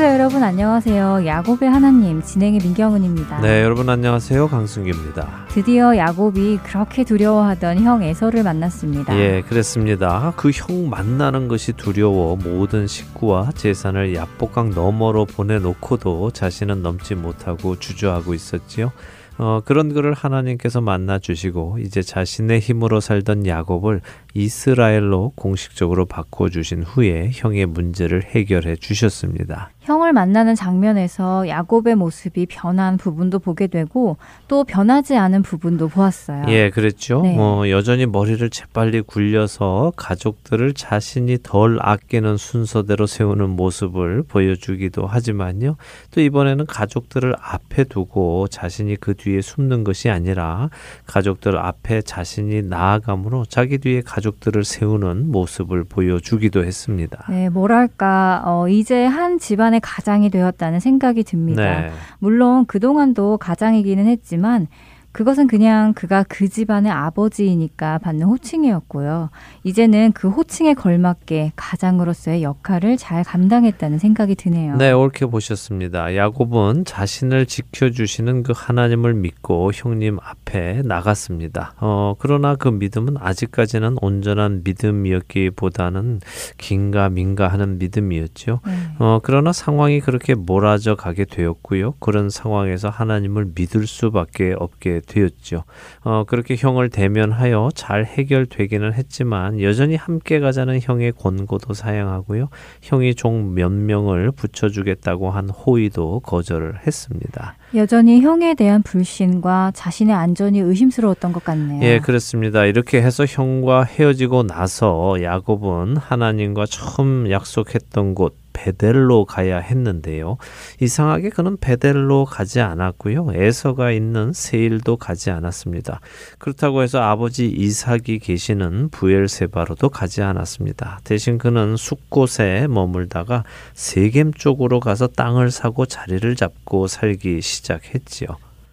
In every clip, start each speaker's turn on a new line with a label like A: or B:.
A: 애청자 여러분 안녕하세요. 야곱의 하나님 진행의 민경은입니다.
B: 네, 여러분 안녕하세요. 강승규입니다.
A: 드디어 야곱이 그렇게 두려워하던 형 에서를 만났습니다.
B: 예, 그랬습니다. 그 형 만나는 것이 두려워 모든 식구와 재산을 야복강 너머로 보내놓고도 자신은 넘지 못하고 주저하고 있었지요. 어, 그런 그를 하나님께서 만나 주시고 이제 자신의 힘으로 살던 야곱을 이스라엘로 공식적으로 바꿔 주신 후에 형의 문제를 해결해 주셨습니다.
A: 형을 만나는 장면에서 야곱의 모습이 변한 부분도 보게 되고 또 변하지 않은 부분도 보았어요.
B: 예, 그랬죠.
A: 네.
B: 어, 여전히 머리를 재빨리 굴려서 가족들을 자신이 덜 아끼는 순서대로 세우는 모습을 보여주기도 하지만요. 또 이번에는 가족들을 앞에 두고 자신이 그 뒤에 숨는 것이 아니라 가족들 앞에 자신이 나아감으로 자기 뒤에 가 족들을 세우는 모습을 보여주기도 했습니다.
A: 네, 뭐랄까 어, 이제 한 집안의 가장이 되었다는 생각이 듭니다.
B: 네.
A: 물론 그동안도 가장이기는 했지만 그것은 그냥 그가 그 집안의 아버지이니까 받는 호칭이었고요. 이제는 그 호칭에 걸맞게 가장으로서의 역할을 잘 감당했다는 생각이 드네요.
B: 네, 옳게 보셨습니다. 야곱은 자신을 지켜주시는 그 하나님을 믿고 형님 앞에 나갔습니다. 어, 그러나 그 믿음은 아직까지는 온전한 믿음이었기보다는 긴가민가 하는 믿음이었죠.
A: 네.
B: 어, 그러나 상황이 그렇게 몰아져 가게 되었고요. 그런 상황에서 하나님을 믿을 수밖에 없게 되었죠. 어, 그렇게 형을 대면하여 잘 해결되기는 했지만 여전히 함께 가자는 형의 권고도 사양하고요. 형이 종 몇 명을 붙여주겠다고 한 호의도 거절을 했습니다.
A: 여전히 형에 대한 불신과 자신의 안전이 의심스러웠던 것 같네요.
B: 예, 그렇습니다. 이렇게 해서 형과 헤어지고 나서 야곱은 하나님과 처음 약속했던 곳 베델로 가야 했는데요. 이상하게 그는 베델로 가지 않았고요. 에서가 있는 세일도 가지 않았습니다. 그렇다고 해서 아버지 이삭이 계시는 부엘세바로도 가지 않았습니다. 대신 그는 숲곳에 머물다가 세겜 쪽으로 가서 땅을 사고 자리를 잡고 살기 시작했지요.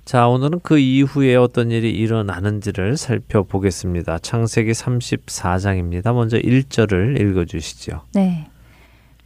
B: 자, 오늘은 그 이후에 어떤 일이 일어나는지를 살펴보겠습니다. 창세기 34장입니다. 먼저 1절을 읽어 주시죠.
A: 네.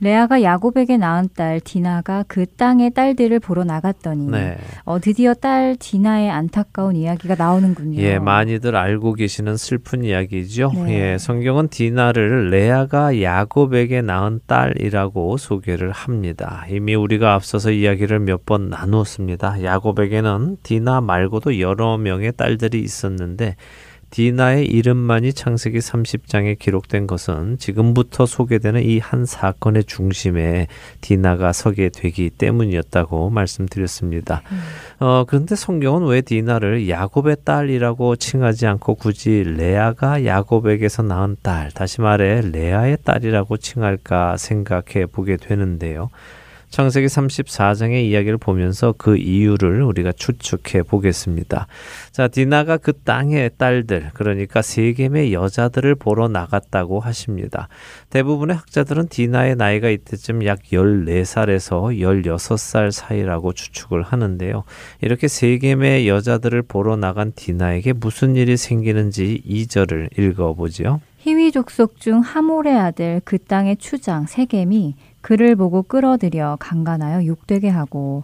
A: 레아가 야곱에게 낳은 딸 디나가 그 땅의 딸들을 보러 나갔더니
B: 네.
A: 어, 드디어 딸 디나의 안타까운 이야기가 나오는군요.
B: 예, 많이들 알고 계시는 슬픈 이야기죠.
A: 네.
B: 예, 성경은 디나를 레아가 야곱에게 낳은 딸이라고 소개를 합니다. 이미 우리가 앞서서 이야기를 몇 번 나누었습니다. 야곱에게는 디나 말고도 여러 명의 딸들이 있었는데 디나의 이름만이 창세기 30장에 기록된 것은 지금부터 소개되는 이 한 사건의 중심에 디나가 서게 되기 때문이었다고 말씀드렸습니다. 어, 그런데 성경은 왜 디나를 야곱의 딸이라고 칭하지 않고 굳이 레아가 야곱에게서 낳은 딸, 다시 말해 레아의 딸이라고 칭할까 생각해 보게 되는데요. 창세기 34장의 이야기를 보면서 그 이유를 우리가 추측해 보겠습니다. 자, 디나가 그 땅의 딸들, 그러니까 세겜의 여자들을 보러 나갔다고 하십니다. 대부분의 학자들은 디나의 나이가 이때쯤 약 14살에서 16살 사이라고 추측을 하는데요. 이렇게 세겜의 여자들을 보러 나간 디나에게 무슨 일이 생기는지 2절을 읽어보지요.
A: 히위 족속 중 하몰의 아들 그 땅의 추장 세겜이 그를 보고 끌어들여 강간하여 욕되게 하고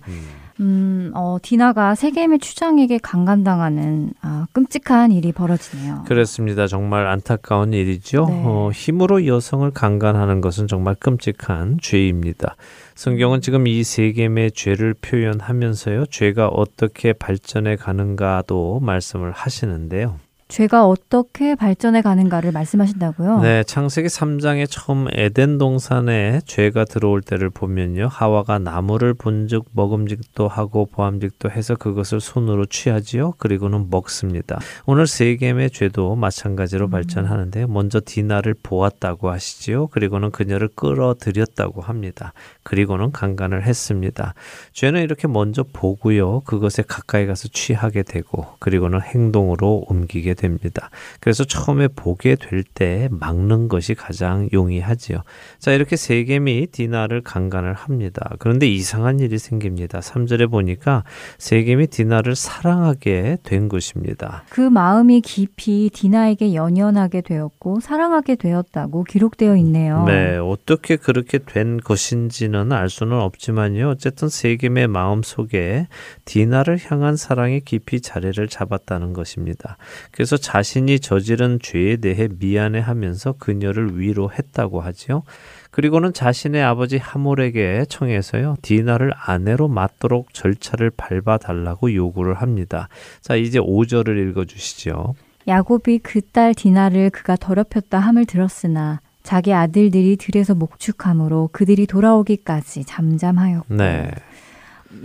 A: 음, 어, 디나가 세겜의 추장에게 강간당하는 아, 끔찍한 일이 벌어지네요.
B: 그렇습니다. 정말 안타까운 일이죠.
A: 네.
B: 어, 힘으로 여성을 강간하는 것은 정말 끔찍한 죄입니다. 성경은 지금 이 세겜의 죄를 표현하면서요, 죄가 어떻게 발전해 가는가도 말씀을 하시는데요.
A: 죄가 어떻게 발전해 가는가를 말씀하신다고요?
B: 네, 창세기 3장에 처음 에덴 동산에 죄가 들어올 때를 보면요. 하와가 나무를 본즉 먹음직도 하고 보암직도 해서 그것을 손으로 취하지요. 그리고는 먹습니다. 오늘 세겜의 죄도 마찬가지로 음. 발전하는데 먼저 디나를 보았다고 하시지요. 그리고는 그녀를 끌어들였다고 합니다. 그리고는 강간을 했습니다. 죄는 이렇게 먼저 보고요. 그것에 가까이 가서 취하게 되고 그리고는 행동으로 옮기게 됩니다. 그래서 처음에 보게 될 때 막는 것이 가장 용이하지요. 자, 이렇게 세겜이 디나를 강간을 합니다. 그런데 이상한 일이 생깁니다. 3절에 보니까 세겜이 디나를 사랑하게 된 것입니다.
A: 그 마음이 깊이 디나에게 연연하게 되었고 사랑하게 되었다고 기록되어 있네요.
B: 네, 어떻게 그렇게 된 것인지는 알 수는 없지만요. 어쨌든 세겜의 마음 속에 디나를 향한 사랑이 깊이 자리를 잡았다는 것입니다. 그래서 자신이 저지른 죄에 대해 미안해하면서 그녀를 위로했다고 하지요. 그리고는 자신의 아버지 하몰에게 청해서요 디나를 아내로 맞도록 절차를 밟아 달라고 요구를 합니다. 자 이제 5절을 읽어 주시죠.
A: 야곱이 그 딸 디나를 그가 더럽혔다 함을 들었으나 자기 아들들이 들에서 목축함으로 그들이 돌아오기까지 잠잠하였고 네.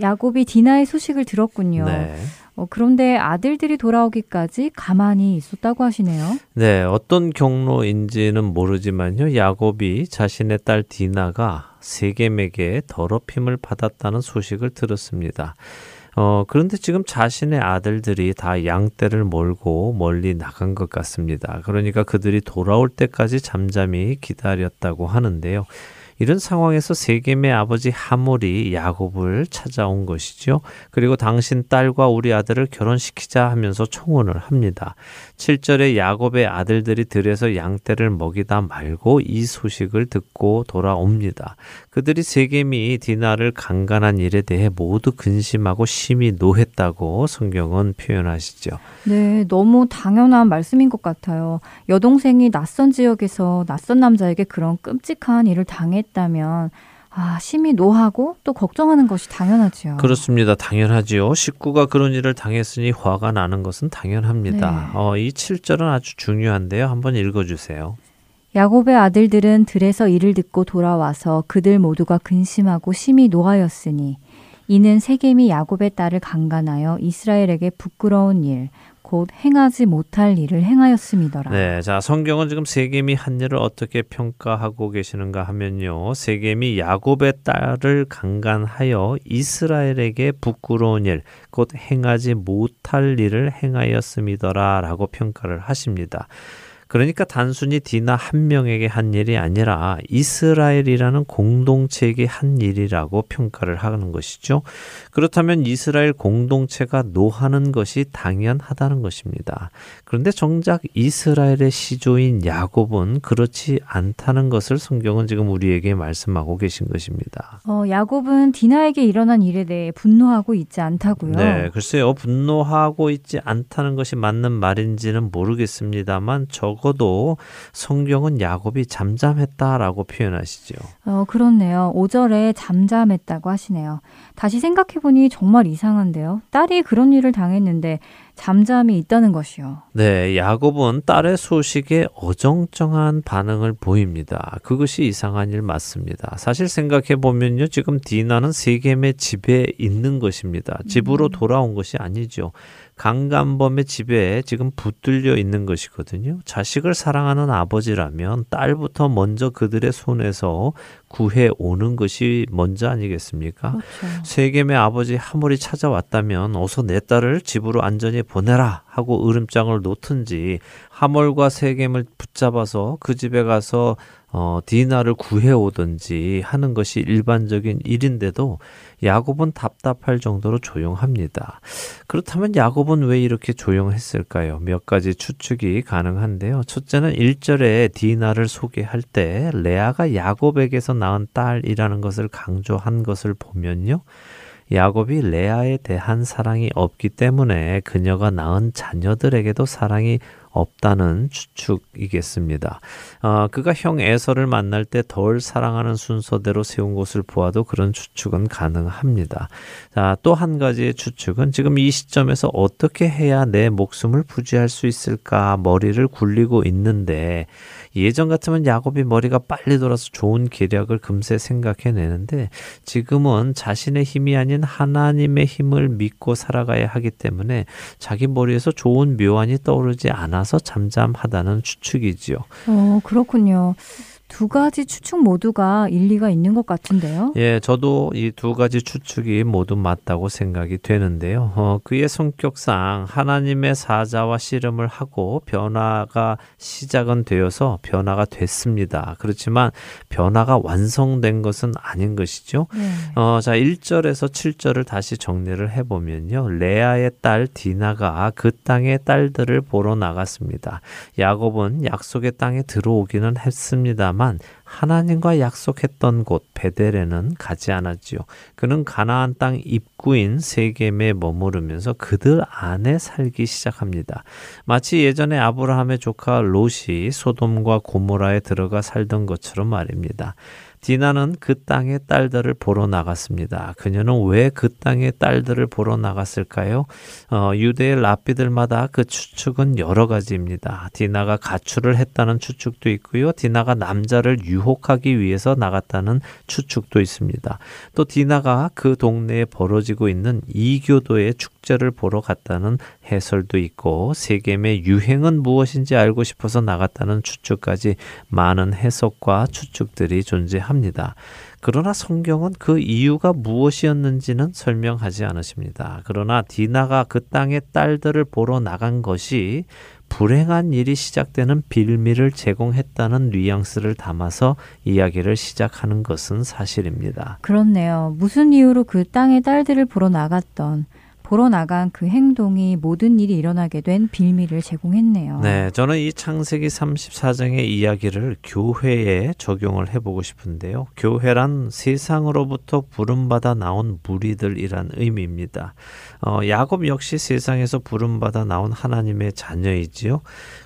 A: 야곱이 디나의 소식을 들었군요. 네. 어, 그런데 아들들이 돌아오기까지 가만히 있었다고 하시네요.
B: 네, 어떤 경로인지는 모르지만요. 야곱이 자신의 딸 디나가 세겜에게 더럽힘을 받았다는 소식을 들었습니다. 어, 그런데 지금 자신의 아들들이 다 양떼를 몰고 멀리 나간 것 같습니다. 그러니까 그들이 돌아올 때까지 잠잠히 기다렸다고 하는데요. 이런 상황에서 세겜의 아버지 하몰이 야곱을 찾아온 것이죠. 그리고 당신 딸과 우리 아들을 결혼시키자 하면서 청혼을 합니다. 7절에 야곱의 아들들이 들에서 양떼를 먹이다 말고 이 소식을 듣고 돌아옵니다. 그들이 세겜이 디나를 강간한 일에 대해 모두 근심하고 심히 노했다고 성경은 표현하시죠.
A: 네, 너무 당연한 말씀인 것 같아요. 여동생이 낯선 지역에서 낯선 남자에게 그런 끔찍한 일을 당했 다면 아, 심히 노하고 또 걱정하는 것이 당연하지요.
B: 그렇습니다. 당연하지요. 식구가 그런 일을 당했으니 화가 나는 것은 당연합니다. 네. 어, 이 7절은 아주 중요한데요. 한번 읽어 주세요.
A: 야곱의 아들들은 들에서 이를 듣고 돌아와서 그들 모두가 근심하고 심히 노하였으니 이는 세겜이 야곱의 딸을 강간하여 이스라엘에게 부끄러운 일, 곧 행하지 못할 일을 행하였음이더라.
B: 네, 자 성경은 지금 세겜이 한 일을 어떻게 평가하고 계시는가 하면요, 세겜이 야곱의 딸을 강간하여 이스라엘에게 부끄러운 일, 곧 행하지 못할 일을 행하였음이더라라고 평가를 하십니다. 그러니까 단순히 디나 한 명에게 한 일이 아니라 이스라엘이라는 공동체에게 한 일이라고 평가를 하는 것이죠. 그렇다면 이스라엘 공동체가 노하는 것이 당연하다는 것입니다. 그런데 정작 이스라엘의 시조인 야곱은 그렇지 않다는 것을 성경은 지금 우리에게 말씀하고 계신 것입니다.
A: 어, 야곱은 디나에게 일어난 일에 대해 분노하고 있지 않다고요.
B: 네, 글쎄요. 분노하고 있지 않다는 것이 맞는 말인지는 모르겠습니다만 적 적어도 성경은 야곱이 잠잠했다라고 표현하시죠.
A: 어, 그렇네요. 5절에 잠잠했다고 하시네요. 다시 생각해보니 정말 이상한데요. 딸이 그런 일을 당했는데 잠잠이 있다는 것이요.
B: 네, 야곱은 딸의 소식에 어정쩡한 반응을 보입니다. 그것이 이상한 일 맞습니다. 사실 생각해 보면요, 지금 디나는 세겜의 집에 있는 것입니다. 집으로 음. 돌아온 것이 아니죠. 강간범의 집에 지금 붙들려 있는 것이거든요. 자식을 사랑하는 아버지라면 딸부터 먼저 그들의 손에서 구해 오는 것이 먼저 아니겠습니까? 그렇죠. 세겜의 아버지 하몰이 찾아왔다면 어서 내 딸을 집으로 안전히 보내라 하고 으름장을 놓든지 하몰과 세겜을 붙잡아서 그 집에 가서 어, 디나를 구해오든지 하는 것이 일반적인 일인데도 야곱은 답답할 정도로 조용합니다. 그렇다면 야곱은 왜 이렇게 조용했을까요? 몇 가지 추측이 가능한데요. 첫째는 1절에 디나를 소개할 때 레아가 야곱에게서 낳은 딸이라는 것을 강조한 것을 보면요. 야곱이 레아에 대한 사랑이 없기 때문에 그녀가 낳은 자녀들에게도 사랑이 없다는 추측이겠습니다. 어, 그가 형 에서를 만날 때 덜 사랑하는 순서대로 세운 것을 보아도 그런 추측은 가능합니다. 자, 또 한 가지의 추측은 지금 이 시점에서 어떻게 해야 내 목숨을 부지할 수 있을까 머리를 굴리고 있는데 예전 같으면 야곱이 머리가 빨리 돌아서 좋은 계략을 금세 생각해내는데 지금은 자신의 힘이 아닌 하나님의 힘을 믿고 살아가야 하기 때문에 자기 머리에서 좋은 묘안이 떠오르지 않아서 잠잠하다는 추측이지요.
A: 어, 그렇군요. 두 가지 추측 모두가 일리가 있는 것 같은데요.
B: 예, 저도 이 두 가지 추측이 모두 맞다고 생각이 되는데요. 어, 그의 성격상 하나님의 사자와 씨름을 하고 변화가 시작은 되어서 변화가 됐습니다. 그렇지만 변화가 완성된 것은 아닌 것이죠. 네. 어, 자, 1절에서 7절을 다시 정리를 해보면요. 레아의 딸 디나가 그 땅의 딸들을 보러 나갔습니다. 야곱은 약속의 땅에 들어오기는 했습니다 만 하지만 하나님과 약속했던 곳 베델에는 가지 않았지요. 그는 가나안 땅 입구인 세겜에 머무르면서 그들 안에 살기 시작합니다. 마치 예전에 아브라함의 조카 롯이 소돔과 고모라에 들어가 살던 것처럼 말입니다. 디나는 그 땅의 딸들을 보러 나갔습니다. 그녀는 왜 그 땅의 딸들을 보러 나갔을까요? 어, 유대의 랍비들마다 그 추측은 여러 가지입니다. 디나가 가출을 했다는 추측도 있고요. 디나가 남자를 유혹하기 위해서 나갔다는 추측도 있습니다. 또 디나가 그 동네에 벌어지고 있는 이교도의 축제를 보러 갔다는 해설도 있고 세겜의 유행은 무엇인지 알고 싶어서 나갔다는 추측까지 많은 해석과 추측들이 존재합니다. 그러나 성경은 그 이유가 무엇이었는지는 설명하지 않으십니다. 그러나 디나가 그 땅의 딸들을 보러 나간 것이 불행한 일이 시작되는 빌미를 제공했다는 뉘앙스를 담아서 이야기를 시작하는 것은 사실입니다.
A: 그렇네요. 무슨 이유로 그 땅의 딸들을 보러 나갔던 보러 나간 그 행동이 모든 일이 일어나게 된 빌미를 제공했네요.
B: 네, 저는 이 창세기 34장의 이야기를 교회에 적용을 해보고 싶은데요. 교회란 세상으로부터 부름받아 나온 무리들이란 의미입니다. 어, 야곱 역시 세상에서 부름받아 나온 하나님의 자녀이지요.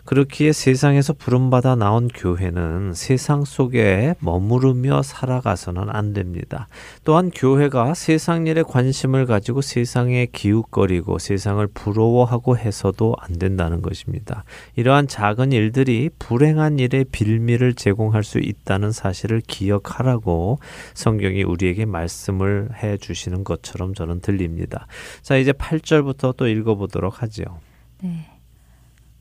B: 그렇기에 세상에서 부름받아 나온 교회는 세상 속에 머무르며 살아가서는 안 됩니다. 또한 교회가 세상 일에 관심을 가지고 세상에 기웃거리고 세상을 부러워하고 해서도 안 된다는 것입니다. 이러한 작은 일들이 불행한 일의 빌미를 제공할 수 있다는 사실을 기억하라고 성경이 우리에게 말씀을 해 주시는 것처럼 저는 들립니다. 자, 이제 8절부터 또 읽어보도록 하죠. 네.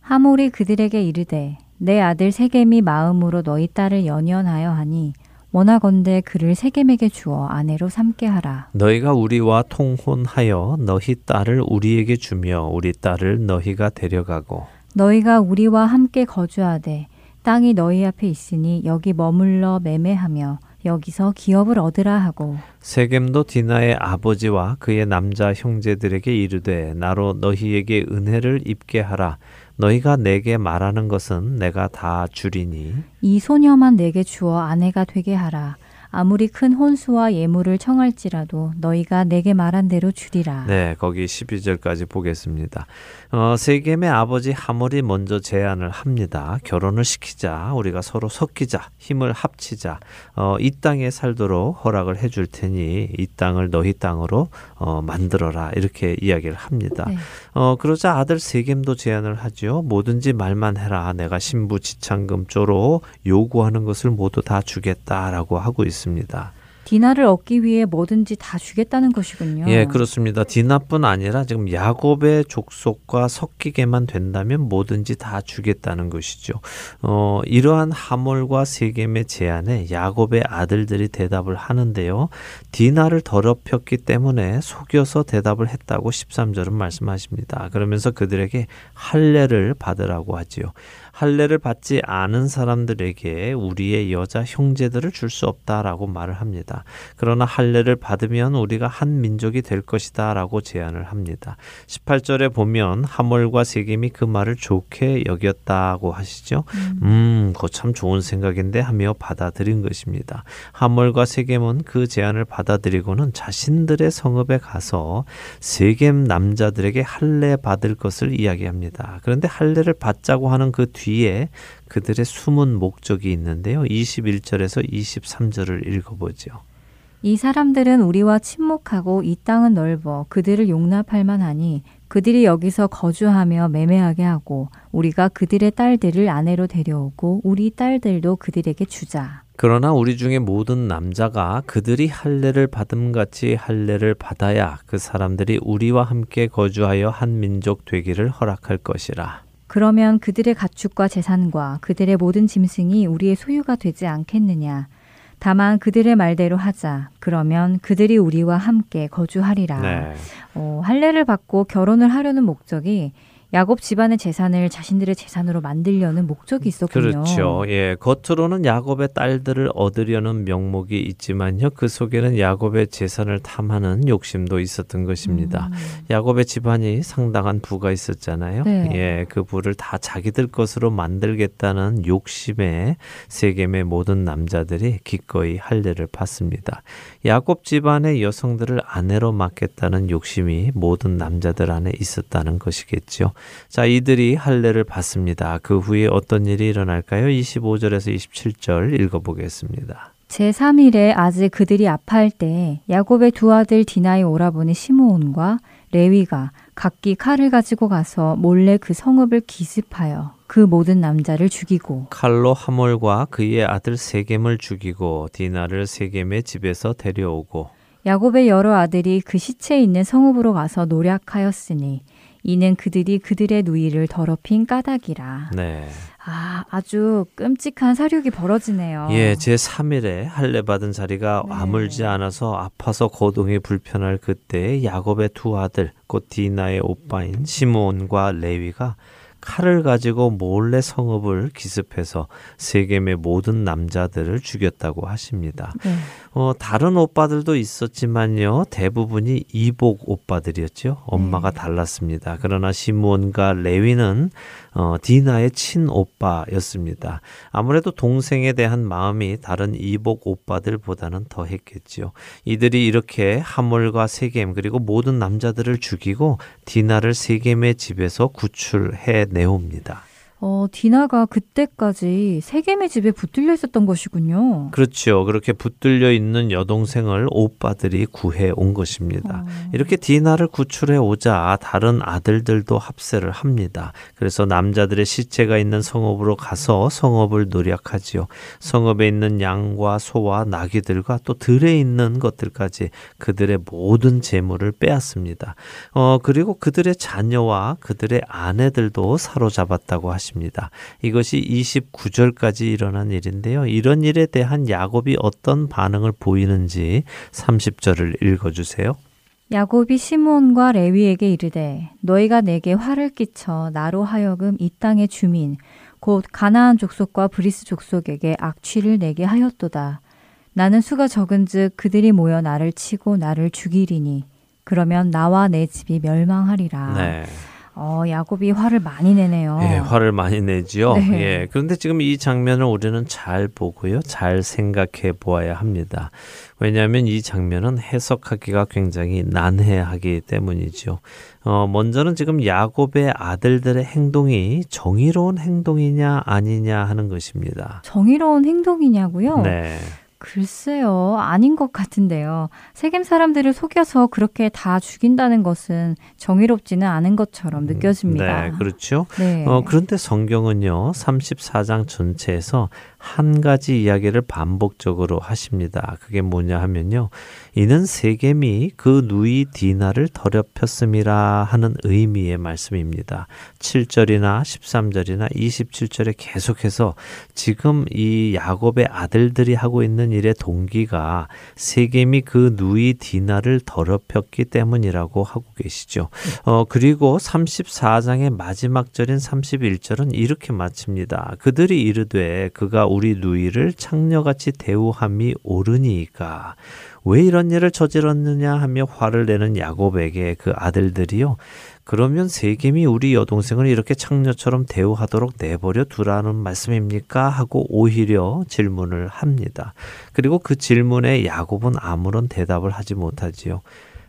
A: 하몰이 그들에게 이르되 내 아들 세겜이 마음으로 너희 딸을 연연하여 하니 원하건대 그를 세겜에게 주어 아내로 삼게 하라.
B: 너희가 우리와 통혼하여 너희 딸을 우리에게 주며 우리 딸을 너희가 데려가고
A: 너희가 우리와 함께 거주하되 땅이 너희 앞에 있으니 여기 머물러 매매하며 여기서 기업을 얻으라 하고
B: 세겜도 디나의 아버지와 그의 남자 형제들에게 이르되 나로 너희에게 은혜를 입게 하라 너희가 내게 말하는 것은 내가 다 주리니
A: 이 소녀만 내게 주어 아내가 되게 하라 아무리 큰 혼수와 예물을 청할지라도 너희가 내게 말한 대로 주리라.
B: 네, 거기 12절까지 보겠습니다. 어, 세겜의 아버지 하몰이 먼저 제안을 합니다. 결혼을 시키자. 우리가 서로 섞이자. 힘을 합치자. 어, 이 땅에 살도록 허락을 해줄 테니 이 땅을 너희 땅으로 어, 만들어라. 이렇게 이야기를 합니다. 네. 어, 그러자 아들 세겜도 제안을 하죠. 뭐든지 말만 해라. 내가 신부 지창금 쪼로 요구하는 것을 모두 다 주겠다라고 하고 있습니다.
A: 디나를 얻기 위해 뭐든지 다 주겠다는 것이군요.
B: 예, 그렇습니다. 디나뿐 아니라 지금 야곱의 족속과 섞이게만 된다면 뭐든지 다 주겠다는 것이죠. 어, 이러한 하몰과 세겜의 제안에 야곱의 아들들이 대답을 하는데요. 디나를 더럽혔기 때문에 속여서 대답을 했다고 13절은 말씀하십니다. 그러면서 그들에게 할례를 받으라고 하지요. 할례를 받지 않은 사람들에게 우리의 여자 형제들을 줄 수 없다라고 말을 합니다. 그러나 할례를 받으면 우리가 한 민족이 될 것이다라고 제안을 합니다. 18절에 보면 하몰과 세겜이 그 말을 좋게 여겼다고 하시죠. 음, 음 그거 참 좋은 생각인데 하며 받아들인 것입니다. 하몰과 세겜은 그 제안을 받아들이고는 자신들의 성읍에 가서 세겜 남자들에게 할례 받을 것을 이야기합니다. 그런데 할례를 받자고 하는 그 뒤에 그들의 숨은 목적이 있는데요. 21절에서 23절을 읽어보죠.
A: 이 사람들은 우리와 친목하고 이 땅은 넓어 그들을 용납할 만하니 그들이 여기서 거주하며 매매하게 하고 우리가 그들의 딸들을 아내로 데려오고 우리 딸들도 그들에게 주자.
B: 그러나 우리 중에 모든 남자가 그들이 할례를 받음 같이 할례를 받아야 그 사람들이 우리와 함께 거주하여 한 민족 되기를 허락할 것이라.
A: 그러면 그들의 가축과 재산과 그들의 모든 짐승이 우리의 소유가 되지 않겠느냐. 다만 그들의 말대로 하자. 그러면 그들이 우리와 함께 거주하리라. 네. 어, 할례를 받고 결혼을 하려는 목적이 야곱 집안의 재산을 자신들의 재산으로 만들려는 목적이 있었군요.
B: 그렇죠. 예, 겉으로는 야곱의 딸들을 얻으려는 명목이 있지만요. 그 속에는 야곱의 재산을 탐하는 욕심도 있었던 것입니다. 음. 야곱의 집안이 상당한 부가 있었잖아요. 네. 예, 그 부를 다 자기들 것으로 만들겠다는 욕심에 세겜의 모든 남자들이 기꺼이 할례를 받습니다. 야곱 집안의 여성들을 아내로 맡겠다는 욕심이 모든 남자들 안에 있었다는 것이겠죠. 자, 이들이 할례를 받습니다. 그 후에 어떤 일이 일어날까요? 25절에서 27절 읽어보겠습니다.
A: 제3일에 아직 그들이 아파할 때 야곱의 두 아들 디나의 오라버니 시므온과 레위가 각기 칼을 가지고 가서 몰래 그 성읍을 기습하여 그 모든 남자를 죽이고
B: 칼로 하몰과 그의 아들 세겜을 죽이고 디나를 세겜의 집에서 데려오고
A: 야곱의 여러 아들이 그 시체에 있는 성읍으로 가서 노략하였으니 이는 그들이 그들의 누이를 더럽힌 까닭이라. 네. 아, 아주 끔찍한 사륙이 벌어지네요.
B: 예, 제 3일에 할례 받은 자리가 네. 아물지 않아서 아파서 거동이 불편할 그때 야곱의 두 아들 곧 디나의 오빠인 시므온과 레위가 칼을 가지고 몰래 성읍을 기습해서 세겜의 모든 남자들을 죽였다고 하십니다. 네. 어, 다른 오빠들도 있었지만요. 대부분이 이복 오빠들이었죠. 엄마가 네. 달랐습니다. 그러나 시므온과 레위는 어, 디나의 친오빠였습니다. 아무래도 동생에 대한 마음이 다른 이복 오빠들보다는 더 했겠지요. 이들이 이렇게 하몰과 세겜 그리고 모든 남자들을 죽이고 디나를 세겜의 집에서 구출해 내옵니다.
A: 어, 디나가 그때까지 세겜의 집에 붙들려 있었던 것이군요.
B: 그렇죠. 그렇게 붙들려 있는 여동생을 오빠들이 구해 온 것입니다. 어. 이렇게 디나를 구출해 오자 다른 아들들도 합세를 합니다. 그래서 남자들의 시체가 있는 성읍으로 가서 성읍을 노력하지요. 성읍에 있는 양과 소와 나귀들과 또 들에 있는 것들까지 그들의 모든 재물을 빼앗습니다. 어, 그리고 그들의 자녀와 그들의 아내들도 사로잡았다고 하십니다. 것입니다. 이것이 29절까지 일어난 일인데요. 이런 일에 대한 야곱이 어떤 반응을 보이는지 30절을 읽어 주세요.
A: 야곱이 시몬과 레위에게 이르되 너희가 내게 화를 끼쳐 나로 하여금 이 땅의 주민 곧 가나안 족속과 브리스 족속에게 악취를 내게 하였도다. 나는 수가 적은즉 그들이 모여 나를 치고 나를 죽이리니 그러면 나와 내 집이 멸망하리라. 네. 어, 야곱이 화를 많이 내네요.
B: 예, 화를 많이 내지요. 네. 예. 그런데 지금 이 장면을 우리는 잘 보고요. 잘 생각해 보아야 합니다. 왜냐하면 이 장면은 해석하기가 굉장히 난해하기 때문이죠. 어, 먼저는 지금 야곱의 아들들의 행동이 정의로운 행동이냐 아니냐 하는 것입니다.
A: 정의로운 행동이냐고요? 네. 글쎄요, 아닌 것 같은데요. 세겜 사람들을 속여서 그렇게 다 죽인다는 것은 정의롭지는 않은 것처럼 음, 느껴집니다.
B: 네, 그렇죠. 네. 어, 그런데 성경은요, 34장 전체에서 한 가지 이야기를 반복적으로 하십니다. 그게 뭐냐 하면요. 이는 세겜이 그 누이 디나를 더럽혔음이라 하는 의미의 말씀입니다. 7절이나 13절이나 27절에 계속해서 지금 이 야곱의 아들들이 하고 있는 일의 동기가 세겜이 그 누이 디나를 더럽혔기 때문이라고 하고 계시죠. 어, 그리고 34장의 마지막 절인 31절은 이렇게 마칩니다. 그들이 이르되 그가 우리 누이를 창녀같이 대우함이 옳으니까 왜 이런 일을 저질렀느냐 하며 화를 내는 야곱에게 그 아들들이요 그러면 세겜이 우리 여동생을 이렇게 창녀처럼 대우하도록 내버려 두라는 말씀입니까? 하고 오히려 질문을 합니다. 그리고 그 질문에 야곱은 아무런 대답을 하지 못하지요.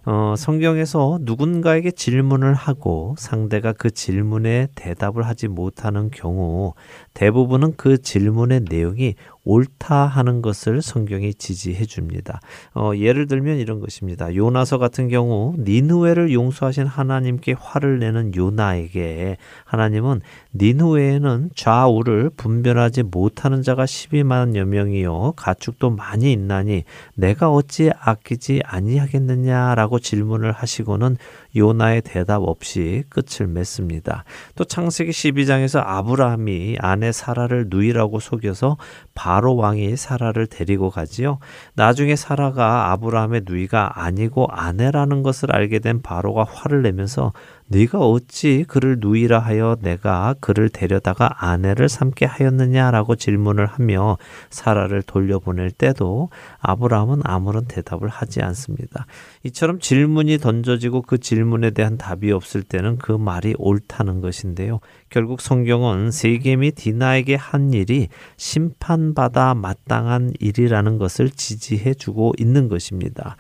B: 어, 성경에서 누군가에게 질문을 하고 상대가 그 질문에 대답을 하지 못하는 경우 대부분은 그 질문의 내용이 옳다 하는 것을 성경이 지지해 줍니다. 어, 예를 들면 이런 것입니다. 요나서 같은 경우 니누웨를 용서하신 하나님께 화를 내는 요나에게 하나님은 니누웨에는 좌우를 분별하지 못하는 자가 12만여 명이요 가축도 많이 있나니 내가 어찌 아끼지 아니하겠느냐라고 질문을 하시고는 요나의 대답 없이 끝을 맺습니다. 또 창세기 12장에서 아브라함이 아내 사라를 누이라고 속여서 바로 왕이 사라를 데리고 가지요. 나중에 사라가 아브라함의 누이가 아니고 아내라는 것을 알게 된 바로가 화를 내면서 네가 어찌 그를 누이라 하여 내가 그를 데려다가 아내를 삼게 하였느냐라고 질문을 하며 사라를 돌려보낼 때도 아브라함은 아무런 대답을 하지 않습니다. 이처럼 질문이 던져지고 그 질문에 대한 답이 없을 때는 그 말이 옳다는 것인데요. 결국 성경은 세겜이 디나에게 한 일이 심판받아 마땅한 일이라는 것을 지지해 주고 있는 것입니다.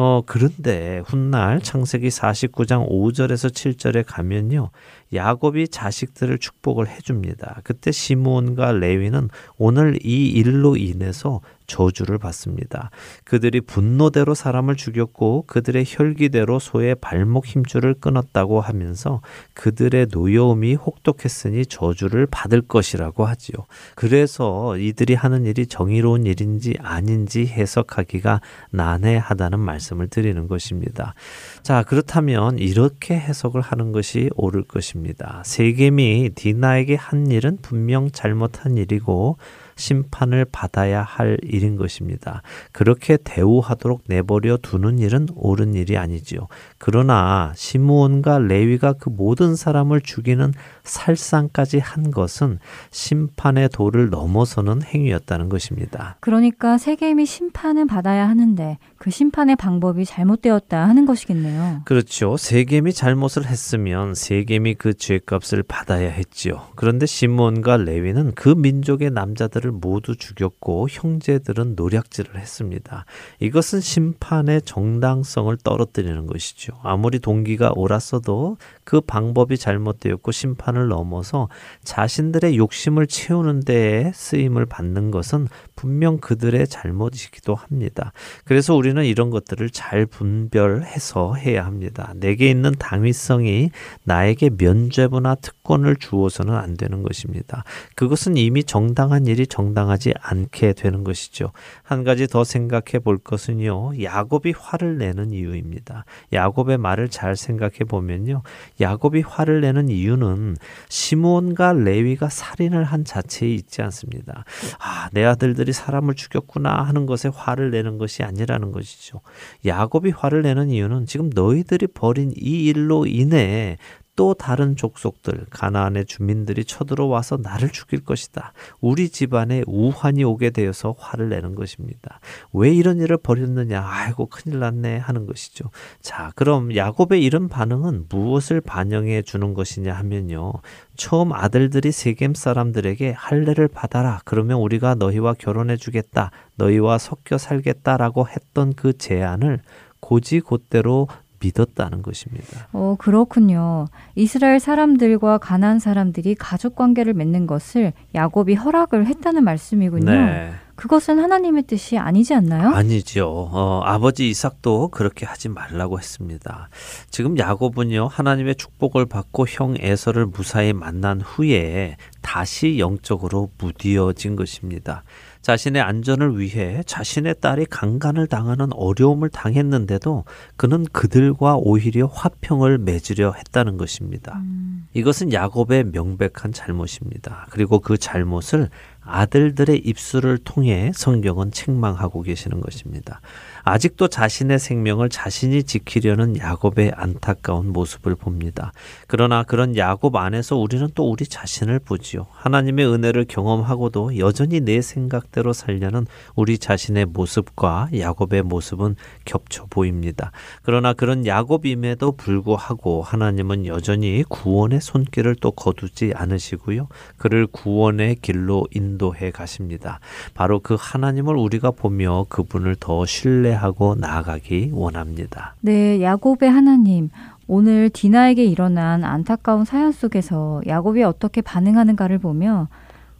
B: 어, 그런데 훗날 창세기 49장 5절에서 7절에 가면요. 야곱이 자식들을 축복을 해줍니다. 그때 시므온과 레위는 오늘 이 일로 인해서 저주를 받습니다. 그들이 분노대로 사람을 죽였고 그들의 혈기대로 소의 발목 힘줄을 끊었다고 하면서 그들의 노여움이 혹독했으니 저주를 받을 것이라고 하지요. 그래서 이들이 하는 일이 정의로운 일인지 아닌지 해석하기가 난해하다는 말씀을 드리는 것입니다. 자, 그렇다면 이렇게 해석을 하는 것이 옳을 것입니다. 세겜이 디나에게 한 일은 분명 잘못한 일이고 심판을 받아야 할 일인 것입니다. 그렇게 대우하도록 내버려 두는 일은 옳은 일이 아니지요. 그러나 시므온과 레위가 그 모든 사람을 죽이는 살상까지 한 것은 심판의 도를 넘어서는 행위였다는 것입니다.
A: 그러니까 세겜이 심판을 받아야 하는데 그 심판의 방법이 잘못되었다 하는 것이겠네요.
B: 그렇죠. 세겜이 잘못을 했으면 세겜이 그 죄값을 받아야 했지요. 그런데 시므온과 레위는 그 민족의 남자들을 모두 죽였고 형제들은 노략질을 했습니다. 이것은 심판의 정당성을 떨어뜨리는 것이죠. 아무리 동기가 옳았어도 그 방법이 잘못되었고 심판을 넘어서 자신들의 욕심을 채우는 데에 쓰임을 받는 것은 분명 그들의 잘못이기도 합니다. 그래서 우리 는 이런 것들을 잘 분별해서 해야 합니다. 내게 있는 당위성이 나에게 면죄부나 특권을 주어서는 안 되는 것입니다. 그것은 이미 정당한 일이 정당하지 않게 되는 것이죠. 한 가지 더 생각해 볼 것은요. 야곱이 화를 내는 이유입니다. 야곱의 말을 잘 생각해 보면요. 야곱이 화를 내는 이유는 시므온과 레위가 살인을 한 자체에 있지 않습니다. 아, 내 아들들이 사람을 죽였구나 하는 것에 화를 내는 것이 아니라는 것 이죠. 야곱이 화를 내는 이유는 지금 너희들이 벌인 이 일로 인해 또 다른 족속들 가나안의 주민들이 쳐들어와서 나를 죽일 것이다. 우리 집안에 우환이 오게 되어서 화를 내는 것입니다. 왜 이런 일을 벌였느냐? 아이고 큰일 났네 하는 것이죠. 자, 그럼 야곱의 이런 반응은 무엇을 반영해 주는 것이냐 하면요. 처음 아들들이 세겜 사람들에게 할례를 받아라. 그러면 우리가 너희와 결혼해 주겠다. 너희와 섞여 살겠다라고 했던 그 제안을 고지곧대로 믿었다는 것입니다.
A: 어, 그렇군요. 이스라엘 사람들과 가난 사람들이 가족 관계를 맺는 것을 야곱이 허락을 했다는 말씀이군요. 네. 그것은 하나님의 뜻이 아니지 않나요?
B: 아니죠. 어, 아버지 이삭도 그렇게 하지 말라고 했습니다. 지금 야곱은요 하나님의 축복을 받고 형 에서를 무사히 만난 후에 다시 영적으로 무디어진 것입니다. 자신의 안전을 위해 자신의 딸이 강간을 당하는 어려움을 당했는데도 그는 그들과 오히려 화평을 맺으려 했다는 것입니다. 음. 이것은 야곱의 명백한 잘못입니다. 그리고 그 잘못을 아들들의 입술을 통해 성경은 책망하고 계시는 것입니다. 아직도 자신의 생명을 자신이 지키려는 야곱의 안타까운 모습을 봅니다. 그러나 그런 야곱 안에서 우리는 또 우리 자신을 보지요. 하나님의 은혜를 경험하고도 여전히 내 생각대로 살려는 우리 자신의 모습과 야곱의 모습은 겹쳐 보입니다. 그러나 그런 야곱임에도 불구하고 하나님은 여전히 구원의 손길을 또 거두지 않으시고요. 그를 구원의 길로 인도해 가십니다. 바로 그 하나님을 우리가 보며 그분을 더 신뢰 하고 나아가기 원합니다.
C: 네, 야곱의 하나님. 오늘 디나에게 일어난 안타까운 사연 속에서 야곱이 어떻게 반응하는가를 보며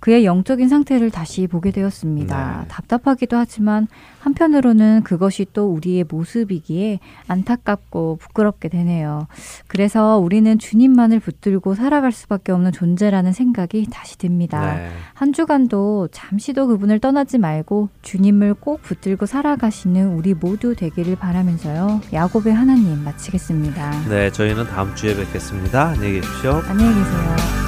C: 그의 영적인 상태를 다시 보게 되었습니다. 네. 답답하기도 하지만 한편으로는 그것이 또 우리의 모습이기에 안타깝고 부끄럽게 되네요. 그래서 우리는 주님만을 붙들고 살아갈 수밖에 없는 존재라는 생각이 다시 듭니다. 네. 한 주간도 잠시도 그분을 떠나지 말고 주님을 꼭 붙들고 살아가시는 우리 모두 되기를 바라면서요. 야곱의 하나님 마치겠습니다.
B: 네, 저희는 다음 주에 뵙겠습니다. 안녕히 계십시오.
C: 안녕히 계세요.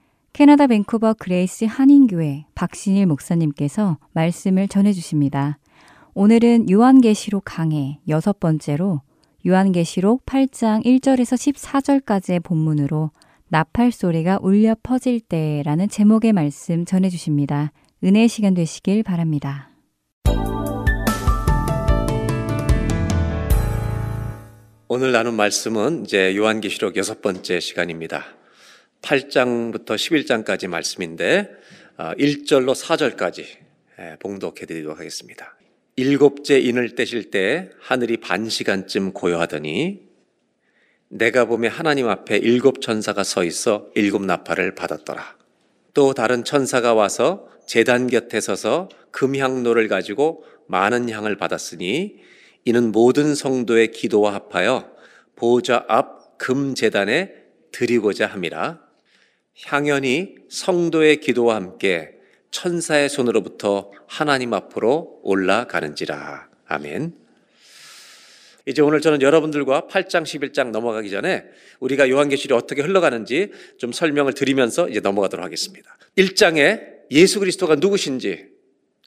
A: 캐나다 밴쿠버 그레이스 한인교회 박신일 목사님께서 말씀을 전해주십니다. 오늘은 요한계시록 강해 여섯 번째로 요한계시록 8장 1절에서 14절까지의 본문으로 나팔 소리가 울려 퍼질 때라는 제목의 말씀 전해주십니다. 은혜의 시간 되시길 바랍니다.
D: 오늘 나눈 말씀은 이제 요한계시록 여섯 번째 시간입니다. 8장부터 11장까지 말씀인데 1절로 아, 4절까지 봉독해 드리도록 하겠습니다. 일곱째 인을 떼실 때 하늘이 반 시간쯤 고요하더니 내가 보매 하나님 앞에 일곱 천사가 서 있어 일곱 나팔을 받았더라. 또 다른 천사가 와서 재단 곁에 서서 금향로를 가지고 많은 향을 받았으니 이는 모든 성도의 기도와 합하여 보좌 앞 금재단에 드리고자 함이라. 향연이 성도의 기도와 함께 천사의 손으로부터 하나님 앞으로 올라가는지라. 아멘. 이제 오늘 저는 여러분들과 8장, 11장 넘어가기 전에 우리가 요한계시록이 어떻게 흘러가는지 좀 설명을 드리면서 이제 넘어가도록 하겠습니다. 1장에 예수 그리스도가 누구신지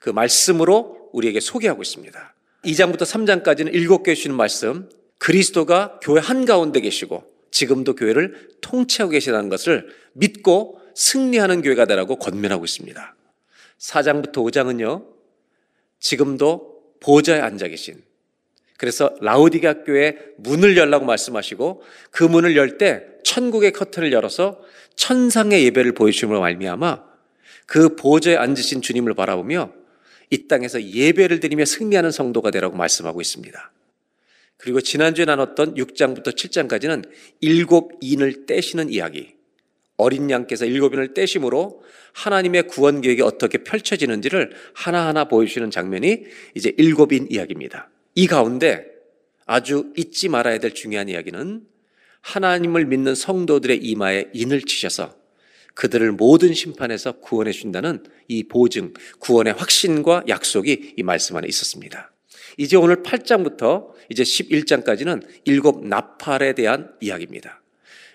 D: 그 말씀으로 우리에게 소개하고 있습니다. 2장부터 3장까지는 일곱 개 주시는 말씀, 그리스도가 교회 한가운데 계시고 지금도 교회를 통치하고 계시다는 것을 믿고 승리하는 교회가 되라고 권면하고 있습니다. 4장부터 5장은요, 지금도 보좌에 앉아 계신 그래서 라우디가 교회 문을 열라고 말씀하시고 그 문을 열 때 천국의 커튼을 열어서 천상의 예배를 보여주심으로 말미암아 그 보좌에 앉으신 주님을 바라보며 이 땅에서 예배를 드리며 승리하는 성도가 되라고 말씀하고 있습니다. 그리고 지난주에 나눴던 6장부터 7장까지는 일곱 인을 떼시는 이야기. 어린 양께서 일곱 인을 떼심으로 하나님의 구원 계획이 어떻게 펼쳐지는지를 하나하나 보여주시는 장면이 이제 일곱 인 이야기입니다. 이 가운데 아주 잊지 말아야 될 중요한 이야기는 하나님을 믿는 성도들의 이마에 인을 치셔서 그들을 모든 심판에서 구원해 준다는 이 보증, 구원의 확신과 약속이 이 말씀 안에 있었습니다. 이제 오늘 8장부터 이제 11장까지는 일곱 나팔에 대한 이야기입니다.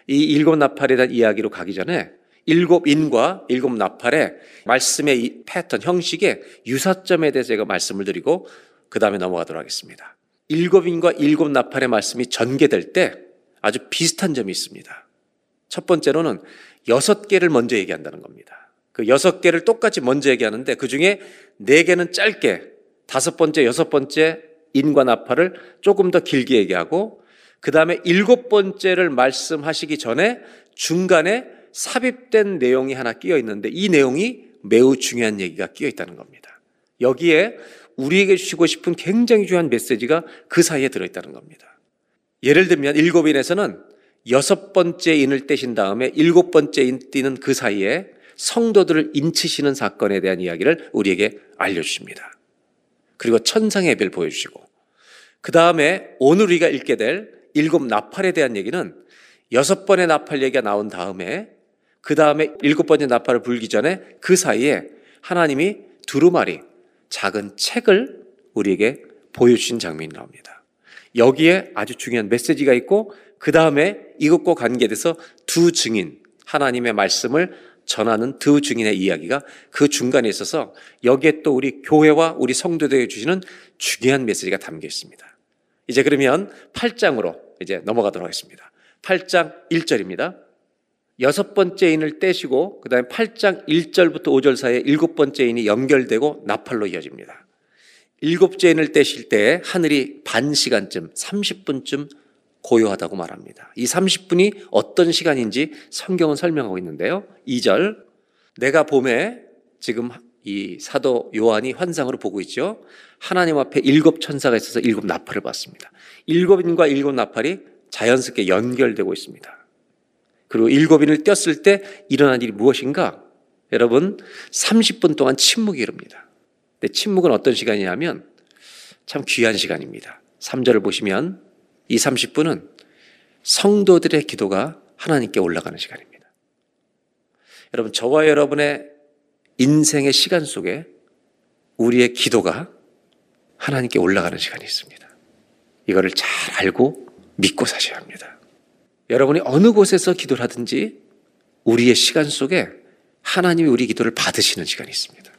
D: 이 일곱 나팔에 대한 이야기로 가기 전에 일곱 인과 일곱 나팔의 말씀의 이 패턴, 형식의 유사점에 대해서 제가 말씀을 드리고 그 다음에 넘어가도록 하겠습니다. 일곱 인과 일곱 나팔의 말씀이 전개될 때 아주 비슷한 점이 있습니다. 첫 번째로는 여섯 개를 먼저 얘기한다는 겁니다. 그 여섯 개를 똑같이 먼저 얘기하는데 그 중에 네 개는 짧게 다섯 번째, 여섯 번째 인과 나팔을 조금 더 길게 얘기하고 그 다음에 일곱 번째를 말씀하시기 전에 중간에 삽입된 내용이 하나 끼어 있는데 이 내용이 매우 중요한 얘기가 끼어 있다는 겁니다. 여기에 우리에게 주시고 싶은 굉장히 중요한 메시지가 그 사이에 들어있다는 겁니다. 예를 들면 일곱 인에서는 여섯 번째 인을 떼신 다음에 일곱 번째 인 띄는 그 사이에 성도들을 인치시는 사건에 대한 이야기를 우리에게 알려주십니다. 그리고 천상의 예배를 보여주시고 그 다음에 오늘 우리가 읽게 될 일곱 나팔에 대한 얘기는 여섯 번의 나팔 얘기가 나온 다음에 그 다음에 일곱 번째 나팔을 불기 전에 그 사이에 하나님이 두루마리 작은 책을 우리에게 보여주신 장면이 나옵니다. 여기에 아주 중요한 메시지가 있고 그 다음에 이것과 관계돼서 두 증인, 하나님의 말씀을 전하는 두 증인의 이야기가 그 중간에 있어서 여기에 또 우리 교회와 우리 성도들에게 주시는 중요한 메시지가 담겨 있습니다. 이제 그러면 8장으로 이제 넘어가도록 하겠습니다. 8장 1절입니다. 여섯 번째 인을 떼시고 그다음에 8장 1절부터 5절 사이에 일곱 번째 인이 연결되고 나팔로 이어집니다. 일곱째 인을 떼실 때 하늘이 반 시간쯤 30분쯤 고요하다고 말합니다. 이 30분이 어떤 시간인지 성경은 설명하고 있는데요. 2절 내가 봄에 지금 이 사도 요한이 환상으로 보고 있죠. 하나님 앞에 일곱 천사가 있어서 일곱 나팔을 봤습니다. 일곱인과 일곱 나팔이 자연스럽게 연결되고 있습니다. 그리고 일곱인을 띄었을 때 일어난 일이 무엇인가? 여러분, 30분 동안 침묵이 이릅니다. 근데 침묵은 어떤 시간이냐면 참 귀한 시간입니다. 3절을 보시면 이 30분은 성도들의 기도가 하나님께 올라가는 시간입니다. 여러분, 저와 여러분의 인생의 시간 속에 우리의 기도가 하나님께 올라가는 시간이 있습니다. 이거를 잘 알고 믿고 사셔야 합니다. 여러분이 어느 곳에서 기도를 하든지 우리의 시간 속에 하나님이 우리 기도를 받으시는 시간이 있습니다.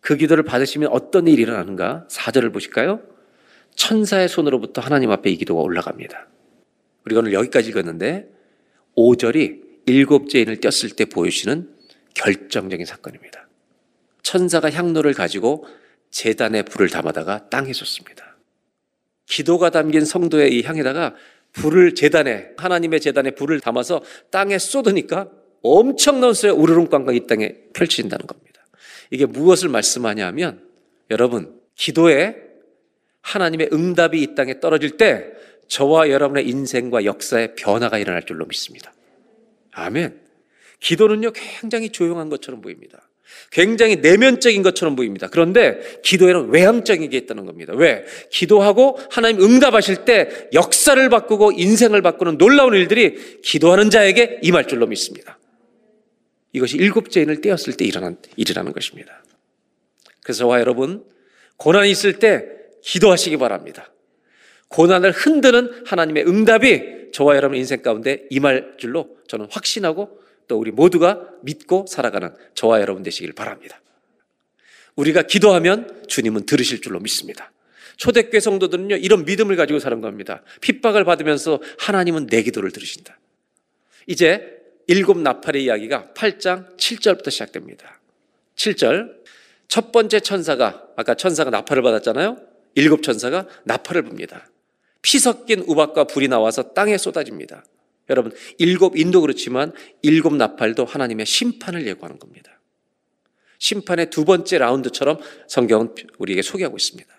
D: 그 기도를 받으시면 어떤 일이 일어나는가? 4절을 보실까요? 천사의 손으로부터 하나님 앞에 이 기도가 올라갑니다. 우리가 오늘 여기까지 읽었는데 5절이 일곱째 인을 띄었을 때 보여주시는 결정적인 사건입니다. 천사가 향로를 가지고 재단에 불을 담아다가 땅에 쏟습니다. 기도가 담긴 성도의 이 향에다가 불을 재단에 하나님의 재단에 불을 담아서 땅에 쏟으니까 엄청난 수의 우르릉꽝꽝 이 땅에 펼쳐진다는 겁니다. 이게 무엇을 말씀하냐면 여러분 기도에 하나님의 응답이 이 땅에 떨어질 때 저와 여러분의 인생과 역사의 변화가 일어날 줄로 믿습니다. 아멘. 기도는요 굉장히 조용한 것처럼 보입니다. 굉장히 내면적인 것처럼 보입니다. 그런데 기도에는 외향적인 게 있다는 겁니다. 왜? 기도하고 하나님 응답하실 때 역사를 바꾸고 인생을 바꾸는 놀라운 일들이 기도하는 자에게 임할 줄로 믿습니다. 이것이 일곱째 인을 떼었을 때 일어난 일이라는 것입니다. 그래서 저와 여러분 고난이 있을 때 기도하시기 바랍니다. 고난을 흔드는 하나님의 응답이 저와 여러분 인생 가운데 임할 줄로 저는 확신하고 또 우리 모두가 믿고 살아가는 저와 여러분 되시길 바랍니다. 우리가 기도하면 주님은 들으실 줄로 믿습니다. 초대교회 성도들은요, 이런 믿음을 가지고 사는 겁니다. 핍박을 받으면서 하나님은 내 기도를 들으신다. 이제 일곱 나팔의 이야기가 8장 7절부터 시작됩니다. 7절. 첫 번째 천사가, 아까 천사가 나팔을 받았잖아요? 일곱 천사가 나팔을 붑니다. 피 섞인 우박과 불이 나와서 땅에 쏟아집니다. 여러분, 일곱 인도 그렇지만 일곱 나팔도 하나님의 심판을 예고하는 겁니다. 심판의 두 번째 라운드처럼 성경은 우리에게 소개하고 있습니다.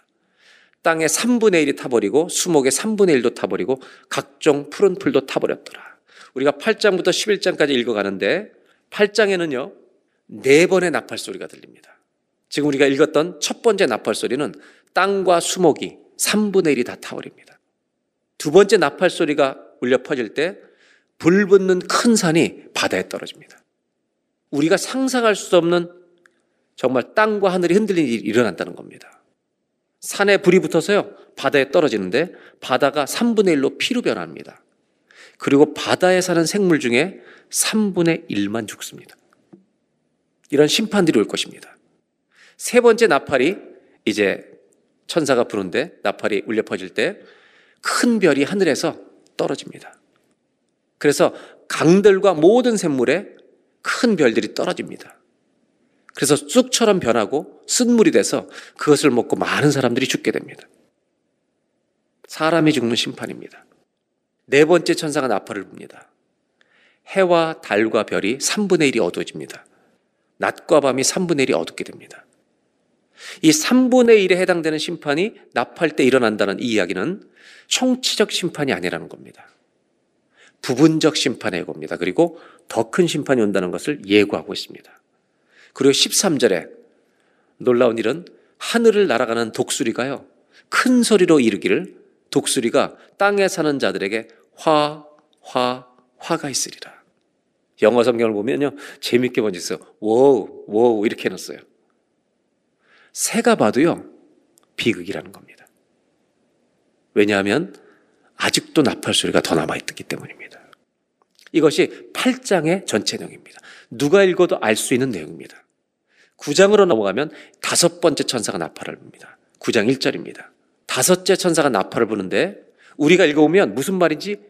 D: 땅의 3분의 1이 타버리고 수목의 3분의 1도 타버리고 각종 푸른 풀도 타버렸더라. 우리가 8장부터 11장까지 읽어가는데 8장에는요, 네 번의 나팔 소리가 들립니다. 지금 우리가 읽었던 첫 번째 나팔 소리는 땅과 수목이 3분의 1이 다 타버립니다. 두 번째 나팔 소리가 울려 퍼질 때 불 붙는 큰 산이 바다에 떨어집니다. 우리가 상상할 수 없는 정말 땅과 하늘이 흔들리는 일이 일어난다는 겁니다. 산에 불이 붙어서요, 바다에 떨어지는데 바다가 3분의 1로 피로 변합니다. 그리고 바다에 사는 생물 중에 3분의 1만 죽습니다. 이런 심판들이 올 것입니다. 세 번째 나팔이 이제 천사가 부는데 나팔이 울려 퍼질 때 큰 별이 하늘에서 떨어집니다. 그래서 강들과 모든 샘물에 큰 별들이 떨어집니다. 그래서 쑥처럼 변하고 쓴물이 돼서 그것을 먹고 많은 사람들이 죽게 됩니다. 사람이 죽는 심판입니다. 네 번째 천사가 나팔을 붑니다. 해와 달과 별이 3분의 1이 어두워집니다. 낮과 밤이 3분의 1이 어둡게 됩니다. 이 3분의 1에 해당되는 심판이 나팔 때 일어난다는 이 이야기는 총치적 심판이 아니라는 겁니다. 부분적 심판의 예고입니다. 그리고 더 큰 심판이 온다는 것을 예고하고 있습니다. 그리고 13절에 놀라운 일은 하늘을 날아가는 독수리가요. 큰 소리로 이르기를 독수리가 땅에 사는 자들에게 화, 화, 화가 있으리라. 영어 성경을 보면요. 재밌게 번졌어요. 워우, 워우 이렇게 해놨어요. 새가 봐도요. 비극이라는 겁니다. 왜냐하면 아직도 나팔 소리가 더 남아있기 때문입니다. 이것이 8장의 전체 내용입니다. 누가 읽어도 알 수 있는 내용입니다. 9장으로 넘어가면 다섯 번째 천사가 나팔을 붑니다. 9장 1절입니다. 다섯째 천사가 나팔을 부는데 우리가 읽어보면 무슨 말인지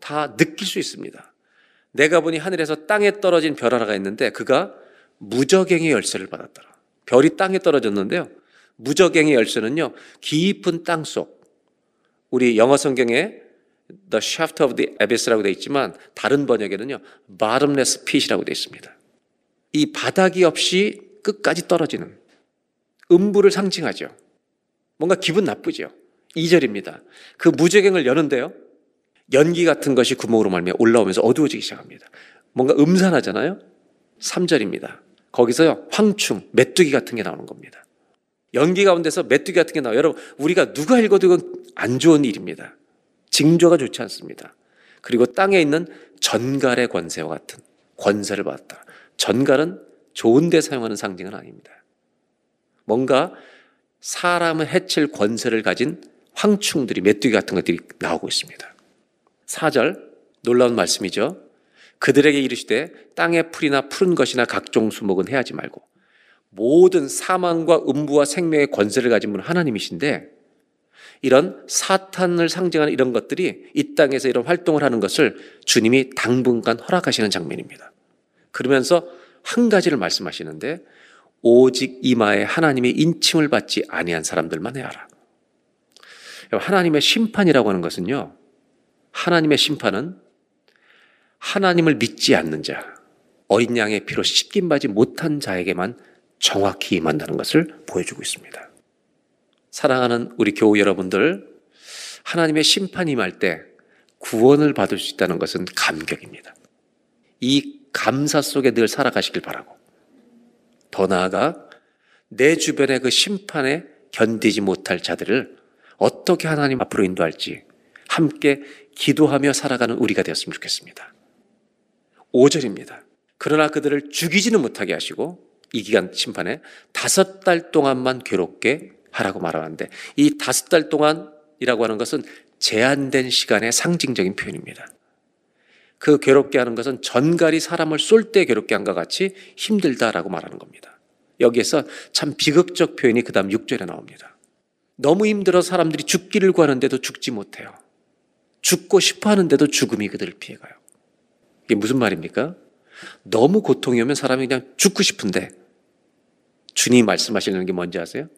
D: 다 느낄 수 있습니다. 내가 보니 하늘에서 땅에 떨어진 별 하나가 있는데 그가 무적행의 열쇠를 받았더라. 별이 땅에 떨어졌는데요. 무적행의 열쇠는요. 깊은 땅 속. 우리 영어 성경에 The Shaft of the Abyss라고 되어 있지만 다른 번역에는요. Bottomless Pit이라고 되어 있습니다. 이 바닥이 없이 끝까지 떨어지는 음부를 상징하죠. 뭔가 기분 나쁘죠. 2절입니다. 그 무적행을 여는데요. 연기 같은 것이 구멍으로 말미암아 올라오면서 어두워지기 시작합니다. 뭔가 음산하잖아요. 3절입니다. 거기서요. 황충, 메뚜기 같은 게 나오는 겁니다. 연기 가운데서 메뚜기 같은 게 나와요. 여러분, 우리가 누가 읽어도 이건 안 좋은 일입니다. 징조가 좋지 않습니다. 그리고 땅에 있는 전갈의 권세와 같은 권세를 받았다. 전갈은 좋은 데 사용하는 상징은 아닙니다. 뭔가 사람을 해칠 권세를 가진 황충들이 메뚜기 같은 것들이 나오고 있습니다. 4절 놀라운 말씀이죠. 그들에게 이르시되 땅의 풀이나 푸른 것이나 각종 수목은 해하지 말고 모든 사망과 음부와 생명의 권세를 가진 분은 하나님이신데 이런 사탄을 상징하는 이런 것들이 이 땅에서 이런 활동을 하는 것을 주님이 당분간 허락하시는 장면입니다. 그러면서 한 가지를 말씀하시는데 오직 이마에 하나님의 인침을 받지 아니한 사람들만 해야라. 하나님의 심판이라고 하는 것은요. 하나님의 심판은 하나님을 믿지 않는 자, 어린 양의 피로 씻김 받지 못한 자에게만 정확히 임한다는 것을 보여주고 있습니다. 사랑하는 우리 교우 여러분들, 하나님의 심판이 임할 때 구원을 받을 수 있다는 것은 감격입니다. 이 감사 속에 늘 살아가시길 바라고, 더 나아가 내 주변의 그 심판에 견디지 못할 자들을 어떻게 하나님 앞으로 인도할지 함께 기도하며 살아가는 우리가 되었으면 좋겠습니다. 5절입니다. 그러나 그들을 죽이지는 못하게 하시고 이 기간 심판에 다섯 달 동안만 괴롭게 하라고 말하는데 이 다섯 달 동안이라고 하는 것은 제한된 시간의 상징적인 표현입니다. 그 괴롭게 하는 것은 전갈이 사람을 쏠 때 괴롭게 한것 같이 힘들다라고 말하는 겁니다. 여기에서 참 비극적 표현이 그 다음 6절에 나옵니다. 너무 힘들어 사람들이 죽기를 구하는데도 죽지 못해요. 죽고 싶어 하는데도 죽음이 그들을 피해가요. 이게 무슨 말입니까? 너무 고통이 오면 사람이 그냥 죽고 싶은데 주님이 말씀하시는 게 뭔지 아세요?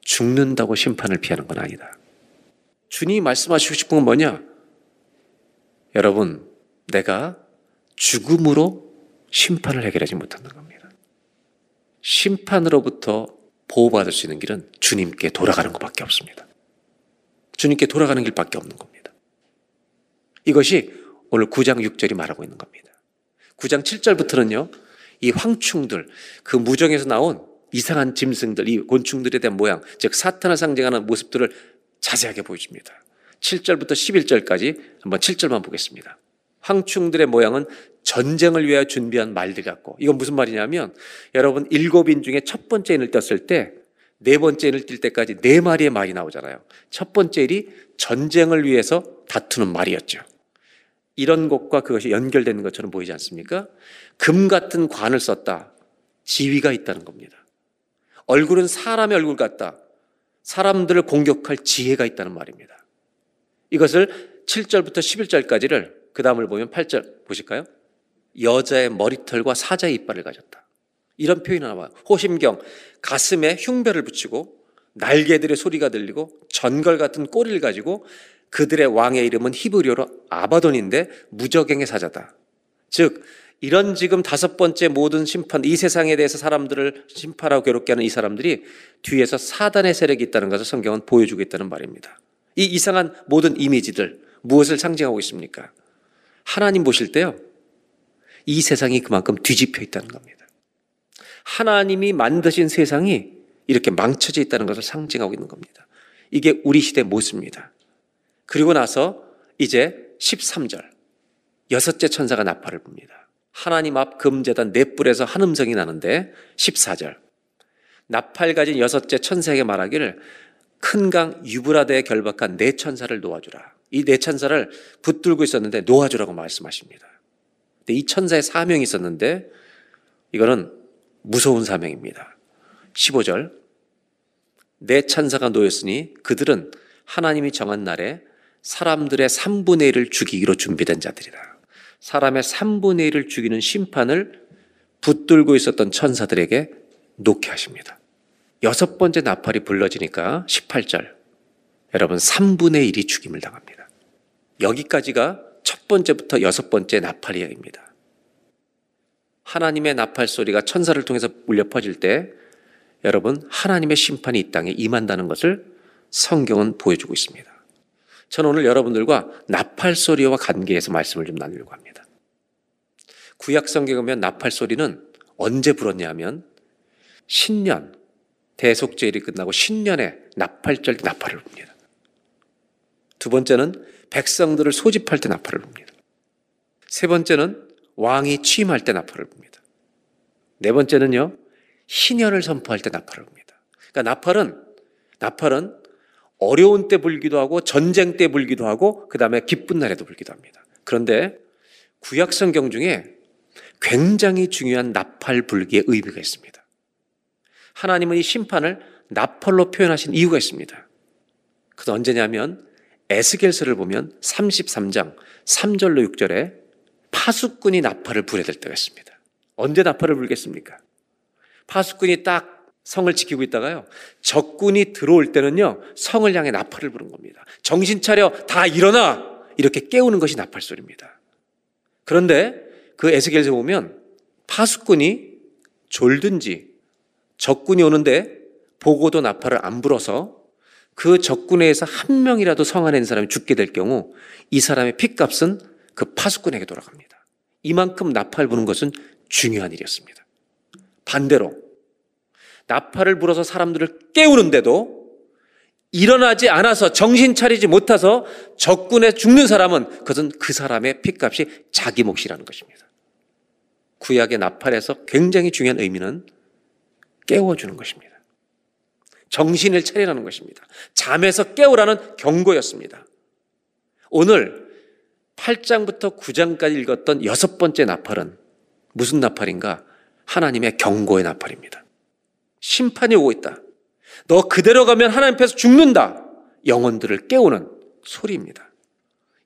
D: 죽는다고 심판을 피하는 건 아니다. 주님이 말씀하시고 싶은 건 뭐냐? 여러분, 내가 죽음으로 심판을 해결하지 못한는 겁니다. 심판으로부터 보호받을 수 있는 길은 주님께 돌아가는 것밖에 없습니다. 주님께 돌아가는 길밖에 없는 겁니다. 이것이 오늘 9장 6절이 말하고 있는 겁니다. 9장 7절부터는요, 이 황충들, 그 무정에서 나온 이상한 짐승들, 이 곤충들에 대한 모양, 즉 사탄을 상징하는 모습들을 자세하게 보여줍니다. 7절부터 11절까지 한번 7절만 보겠습니다. 황충들의 모양은 전쟁을 위하여 준비한 말들 같고, 이건 무슨 말이냐면, 여러분 일곱 인 중에 첫 번째 인을 떴을 때, 네 번째 인을 뛸 때까지 네 마리의 말이 나오잖아요. 첫 번째 일이 전쟁을 위해서 다투는 말이었죠. 이런 것과 그것이 연결되는 것처럼 보이지 않습니까? 금 같은 관을 썼다. 지위가 있다는 겁니다. 얼굴은 사람의 얼굴 같다. 사람들을 공격할 지혜가 있다는 말입니다. 이것을 7절부터 11절까지를 그 다음을 보면 8절 보실까요? 여자의 머리털과 사자의 이빨을 가졌다. 이런 표현이 나와요. 호심경, 가슴에 흉배를 붙이고 날개들의 소리가 들리고 전걸 같은 꼬리를 가지고 그들의 왕의 이름은 히브리어로 아바돈인데 무적행의 사자다. 즉 이런 지금 다섯 번째 모든 심판 이 세상에 대해서 사람들을 심판하고 괴롭게 하는 이 사람들이 뒤에서 사단의 세력이 있다는 것을 성경은 보여주고 있다는 말입니다. 이 이상한 모든 이미지들 무엇을 상징하고 있습니까? 하나님 보실 때요. 이 세상이 그만큼 뒤집혀 있다는 겁니다. 하나님이 만드신 세상이 이렇게 망쳐져 있다는 것을 상징하고 있는 겁니다. 이게 우리 시대 모습입니다. 그리고 나서 이제 13절 여섯째 천사가 나팔을 붑니다. 하나님 앞 금재단 넷불에서 한 음성이 나는데 14절 나팔 가진 여섯째 천사에게 말하기를 큰 강 유브라데에 결박한 네 천사를 놓아주라. 이 네 천사를 붙들고 있었는데 놓아주라고 말씀하십니다. 근데 이 천사의 사명이 있었는데 이거는 무서운 사명입니다. 15절 네 천사가 놓였으니 그들은 하나님이 정한 날에 사람들의 3분의 1을 죽이기로 준비된 자들이다. 사람의 3분의 1을 죽이는 심판을 붙들고 있었던 천사들에게 놓게 하십니다. 여섯 번째 나팔이 불러지니까 18절. 여러분 3분의 1이 죽임을 당합니다. 여기까지가 첫 번째부터 여섯 번째 나팔 이야기입니다. 하나님의 나팔 소리가 천사를 통해서 울려 퍼질 때 여러분 하나님의 심판이 이 땅에 임한다는 것을 성경은 보여주고 있습니다. 저는 오늘 여러분들과 나팔 소리와 관계해서 말씀을 좀 나누려고 합니다. 구약 성경에 보면 나팔 소리는 언제 불었냐면 신년 대속제일이 끝나고 신년에 나팔절 나팔을 붑니다. 두 번째는 백성들을 소집할 때 나팔을 붑니다. 세 번째는 왕이 취임할 때 나팔을 붑니다. 네 번째는요, 신년을 선포할 때 나팔을 붑니다. 그러니까 나팔은, 나팔은 어려운 때 불기도 하고 전쟁 때 불기도 하고 그 다음에 기쁜 날에도 불기도 합니다. 그런데 구약 성경 중에 굉장히 중요한 나팔 불기의 의미가 있습니다. 하나님은 이 심판을 나팔로 표현하신 이유가 있습니다. 그건 언제냐면 에스겔서를 보면 33장 3절로 6절에 파수꾼이 나팔을 불어야 될 때가 있습니다. 언제 나팔을 불겠습니까? 파수꾼이 딱 성을 지키고 있다가요. 적군이 들어올 때는요. 성을 향해 나팔을 부른 겁니다. 정신 차려 다 일어나 이렇게 깨우는 것이 나팔 소리입니다. 그런데 그 에스겔서 보면 파수꾼이 졸든지 적군이 오는데 보고도 나팔을 안 불어서 그 적군에서 한 명이라도 성 안에 있는 사람이 죽게 될 경우 이 사람의 핏값은 그 파수꾼에게 돌아갑니다. 이만큼 나팔 부는 것은 중요한 일이었습니다. 반대로 나팔을 불어서 사람들을 깨우는데도 일어나지 않아서 정신 차리지 못해서 적군에 죽는 사람은 그것은 그 사람의 핏값이 자기 몫이라는 것입니다. 구약의 나팔에서 굉장히 중요한 의미는 깨워주는 것입니다. 정신을 차리라는 것입니다. 잠에서 깨우라는 경고였습니다. 오늘 8장부터 9장까지 읽었던 여섯 번째 나팔은 무슨 나팔인가? 하나님의 경고의 나팔입니다. 심판이 오고 있다. 너 그대로 가면 하나님 앞에서 죽는다. 영혼들을 깨우는 소리입니다.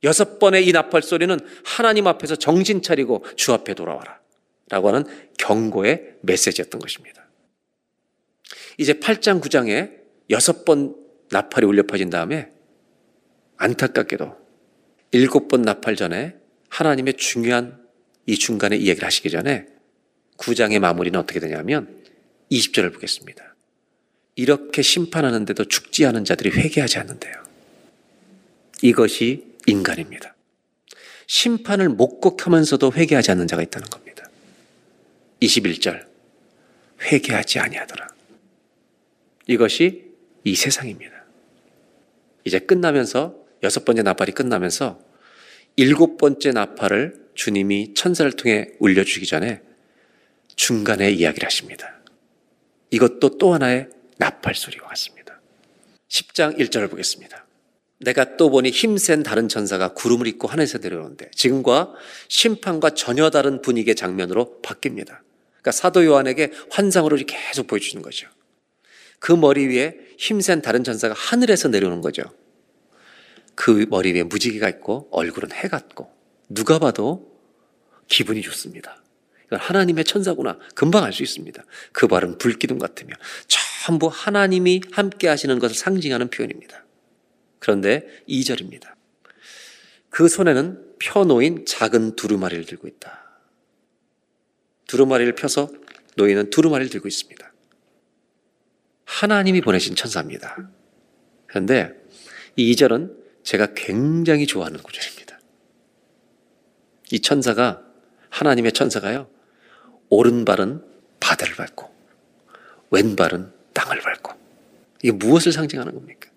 D: 여섯 번의 이 나팔 소리는 하나님 앞에서 정신 차리고 주 앞에 돌아와라. 라고 하는 경고의 메시지였던 것입니다. 이제 8장, 9장에 여섯 번 나팔이 울려 퍼진 다음에 안타깝게도 일곱 번 나팔 전에 하나님의 중요한 이 중간에 이야기를 하시기 전에 9장의 마무리는 어떻게 되냐면 20절을 보겠습니다. 이렇게 심판하는데도 죽지 않은 자들이 회개하지 않는데요. 이것이 인간입니다. 심판을 목곡하면서도 회개하지 않는 자가 있다는 겁니다. 21절 회개하지 아니하더라. 이것이 이 세상입니다. 이제 끝나면서 여섯 번째 나팔이 끝나면서 일곱 번째 나팔을 주님이 천사를 통해 울려 주기 전에 중간에 이야기를 하십니다. 이것도 또 하나의 나팔 소리와 같습니다. 10장 1절을 보겠습니다. 내가 또 보니 힘센 다른 천사가 구름을 입고 하늘에서 내려오는데 지금과 심판과 전혀 다른 분위기의 장면으로 바뀝니다. 그러니까 사도 요한에게 환상으로 계속 보여주는 거죠. 그 머리 위에 힘센 다른 천사가 하늘에서 내려오는 거죠. 그 머리 위에 무지개가 있고 얼굴은 해 같고 누가 봐도 기분이 좋습니다. 이건 하나님의 천사구나 금방 알 수 있습니다. 그 발은 불기둥 같으며 전부 하나님이 함께 하시는 것을 상징하는 표현입니다. 그런데 2절입니다. 그 손에는 펴놓인 작은 두루마리를 들고 있다. 두루마리를 펴서 노인은 두루마리를 들고 있습니다. 하나님이 보내신 천사입니다. 그런데 이 2절은 제가 굉장히 좋아하는 구절입니다. 이 천사가, 하나님의 천사가요, 오른발은 바다를 밟고, 왼발은 땅을 밟고. 이게 무엇을 상징하는 겁니까?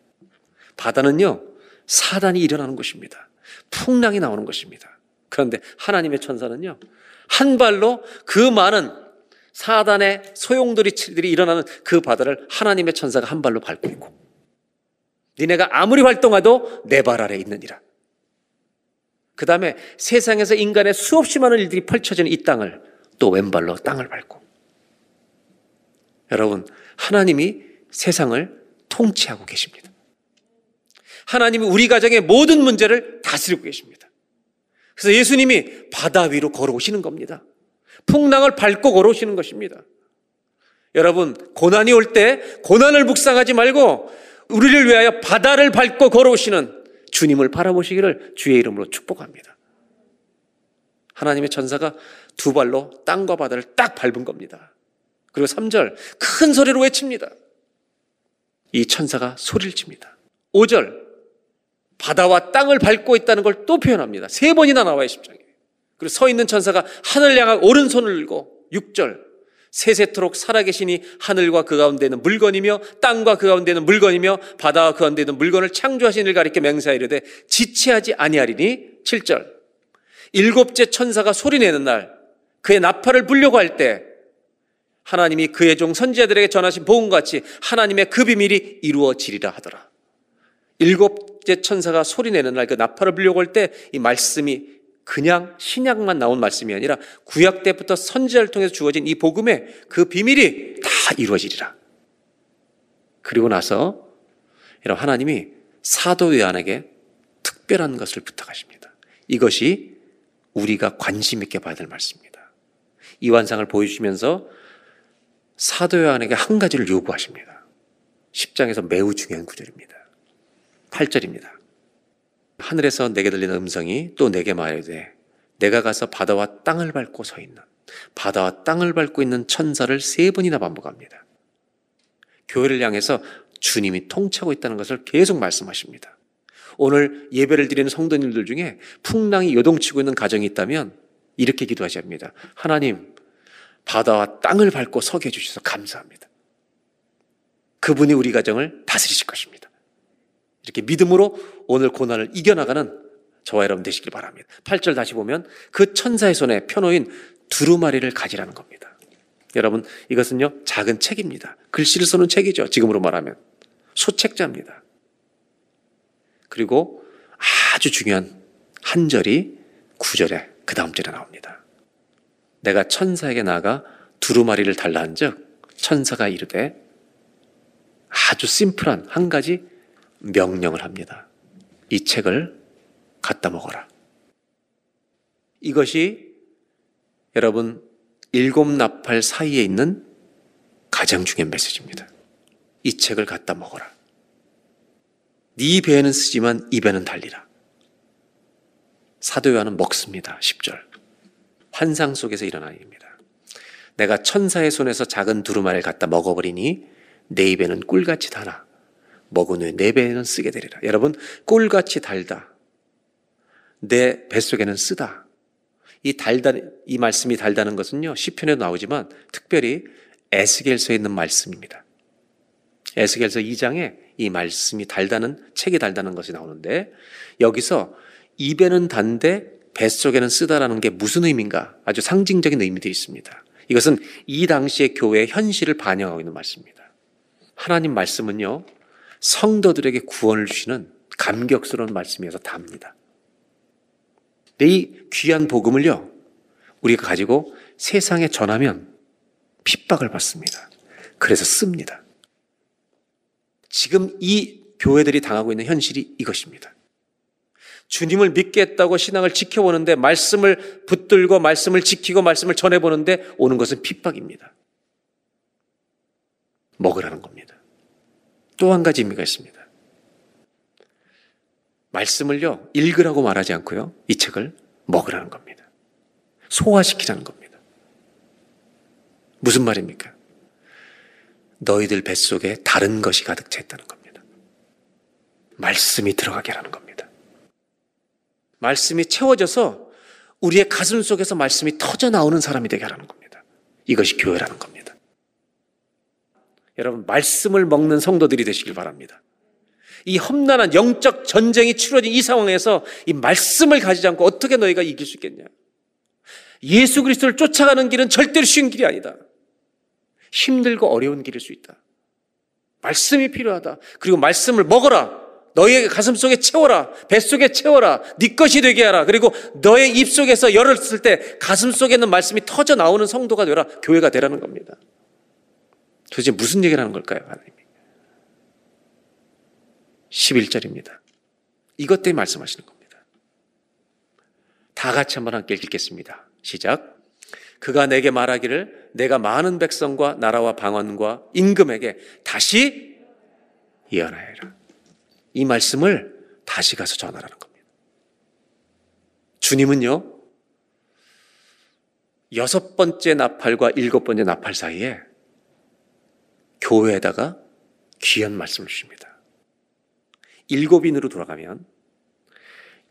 D: 바다는요, 사단이 일어나는 곳입니다. 풍랑이 나오는 것입니다. 그런데 하나님의 천사는요, 한 발로 그 많은 사단의 소용돌이들이 일어나는 그 바다를 하나님의 천사가 한 발로 밟고 있고 니네가 아무리 활동해도 내 발 아래 있느니라. 그 다음에 세상에서 인간의 수없이 많은 일들이 펼쳐지는 이 땅을 또 왼발로 땅을 밟고 여러분 하나님이 세상을 통치하고 계십니다. 하나님이 우리 가정의 모든 문제를 다스리고 계십니다. 그래서 예수님이 바다 위로 걸어오시는 겁니다. 풍랑을 밟고 걸어오시는 것입니다. 여러분, 고난이 올 때 고난을 묵상하지 말고 우리를 위하여 바다를 밟고 걸어오시는 주님을 바라보시기를 주의 이름으로 축복합니다. 하나님의 천사가 두 발로 땅과 바다를 딱 밟은 겁니다. 그리고 3절 큰 소리로 외칩니다. 이 천사가 소리를 칩니다. 5절 바다와 땅을 밟고 있다는 걸 또 표현합니다. 세 번이나 나와요, 10장에. 그리고 서 있는 천사가 하늘 향한 오른손을 들고 6절 세세토록 살아계시니 하늘과 그 가운데 있는 물건이며 땅과 그 가운데 있는 물건이며 바다와 그 가운데 있는 물건을 창조하신 이를 가리켜 맹세하이르되 지체하지 아니하리니 7절 일곱째 천사가 소리내는 날 그의 나팔을 불려고 할 때 하나님이 그의 종 선지자들에게 전하신 복음같이 하나님의 그 비밀이 이루어지리라 하더라. 일곱째 천사가 소리내는 날 그 나팔을 불려고 할 때 이 말씀이 그냥 신약만 나온 말씀이 아니라 구약 때부터 선지자를 통해서 주어진 이 복음의 그 비밀이 다 이루어지리라. 그리고 나서 여러분 하나님이 사도 요한에게 특별한 것을 부탁하십니다. 이것이 우리가 관심 있게 봐야 될 말씀입니다. 이 완상을 보여주시면서 사도 요한에게 한 가지를 요구하십니다. 10장에서 매우 중요한 구절입니다. 8절입니다. 하늘에서 내게 들리는 음성이 또 내게 말하되 내가 가서 바다와 땅을 밟고 서 있는 바다와 땅을 밟고 있는 천사를 세 번이나 반복합니다. 교회를 향해서 주님이 통치하고 있다는 것을 계속 말씀하십니다. 오늘 예배를 드리는 성도님들 중에 풍랑이 요동치고 있는 가정이 있다면 이렇게 기도하셔야 합니다. 하나님, 바다와 땅을 밟고 서게 해주셔서 감사합니다. 그분이 우리 가정을 다스리실 것입니다. 이렇게 믿음으로 오늘 고난을 이겨나가는 저와 여러분 되시길 바랍니다. 8절 다시 보면 그 천사의 손에 펴놓인 두루마리를 가지라는 겁니다. 여러분, 이것은요, 작은 책입니다. 글씨를 쓰는 책이죠. 지금으로 말하면. 소책자입니다. 그리고 아주 중요한 한 절이 9절에 그 다음 절에 나옵니다. 내가 천사에게 나가 두루마리를 달라 한 즉, 천사가 이르되 아주 심플한 한 가지 명령을 합니다. 이 책을 갖다 먹어라. 이것이 여러분 일곱 나팔 사이에 있는 가장 중요한 메시지입니다. 이 책을 갖다 먹어라. 네 배에는 쓰지만 입에는 달리라. 사도 요한은 먹습니다. 10절. 환상 속에서 일어난 일입니다. 내가 천사의 손에서 작은 두루마리를 갖다 먹어버리니 내 입에는 꿀같이 달아. 먹은 후에 내 배에는 쓰게 되리라. 여러분, 꿀같이 달다. 내 뱃속에는 쓰다. 이 달다, 이 말씀이 달다는 것은요, 시편에 나오지만 특별히 에스겔서에 있는 말씀입니다. 에스겔서 2장에 이 말씀이 달다는, 책이 달다는 것이 나오는데, 여기서 입에는 단데 뱃속에는 쓰다라는 게 무슨 의미인가? 아주 상징적인 의미들이 있습니다. 이것은 이 당시의 교회의 현실을 반영하고 있는 말씀입니다. 하나님 말씀은요, 성도들에게 구원을 주시는 감격스러운 말씀이어서 답니다. 이 귀한 복음을요, 우리가 가지고 세상에 전하면 핍박을 받습니다. 그래서 씁니다. 지금 이 교회들이 당하고 있는 현실이 이것입니다. 주님을 믿겠다고 신앙을 지켜보는데 말씀을 붙들고 말씀을 지키고 말씀을 전해보는데 오는 것은 핍박입니다. 먹으라는 겁니다. 또 한 가지 의미가 있습니다. 말씀을요, 읽으라고 말하지 않고요, 이 책을 먹으라는 겁니다. 소화시키라는 겁니다. 무슨 말입니까? 너희들 뱃속에 다른 것이 가득 차 있다는 겁니다. 말씀이 들어가게 하는 겁니다. 말씀이 채워져서 우리의 가슴 속에서 말씀이 터져 나오는 사람이 되게 하라는 겁니다. 이것이 교회라는 겁니다. 여러분, 말씀을 먹는 성도들이 되시길 바랍니다. 이 험난한 영적 전쟁이 치러진 이 상황에서 이 말씀을 가지지 않고 어떻게 너희가 이길 수 있겠냐? 예수 그리스도를 쫓아가는 길은 절대로 쉬운 길이 아니다. 힘들고 어려운 길일 수 있다. 말씀이 필요하다. 그리고 말씀을 먹어라. 너의 가슴 속에 채워라. 뱃속에 채워라. 네 것이 되게 하라. 그리고 너의 입 속에서 열었을 때 가슴 속에 있는 말씀이 터져 나오는 성도가 되라. 교회가 되라는 겁니다. 도대체 무슨 얘기를 하는 걸까요? 하나님이. 11절입니다. 이것 때문에 말씀하시는 겁니다. 다 같이 한번 함께 읽겠습니다. 시작. 그가 내게 말하기를 내가 많은 백성과 나라와 방언과 임금에게 다시 예언하여라. 이 말씀을 다시 가서 전하라는 겁니다. 주님은요, 여섯 번째 나팔과 일곱 번째 나팔 사이에 교회에다가 귀한 말씀을 주십니다. 일곱 인으로 돌아가면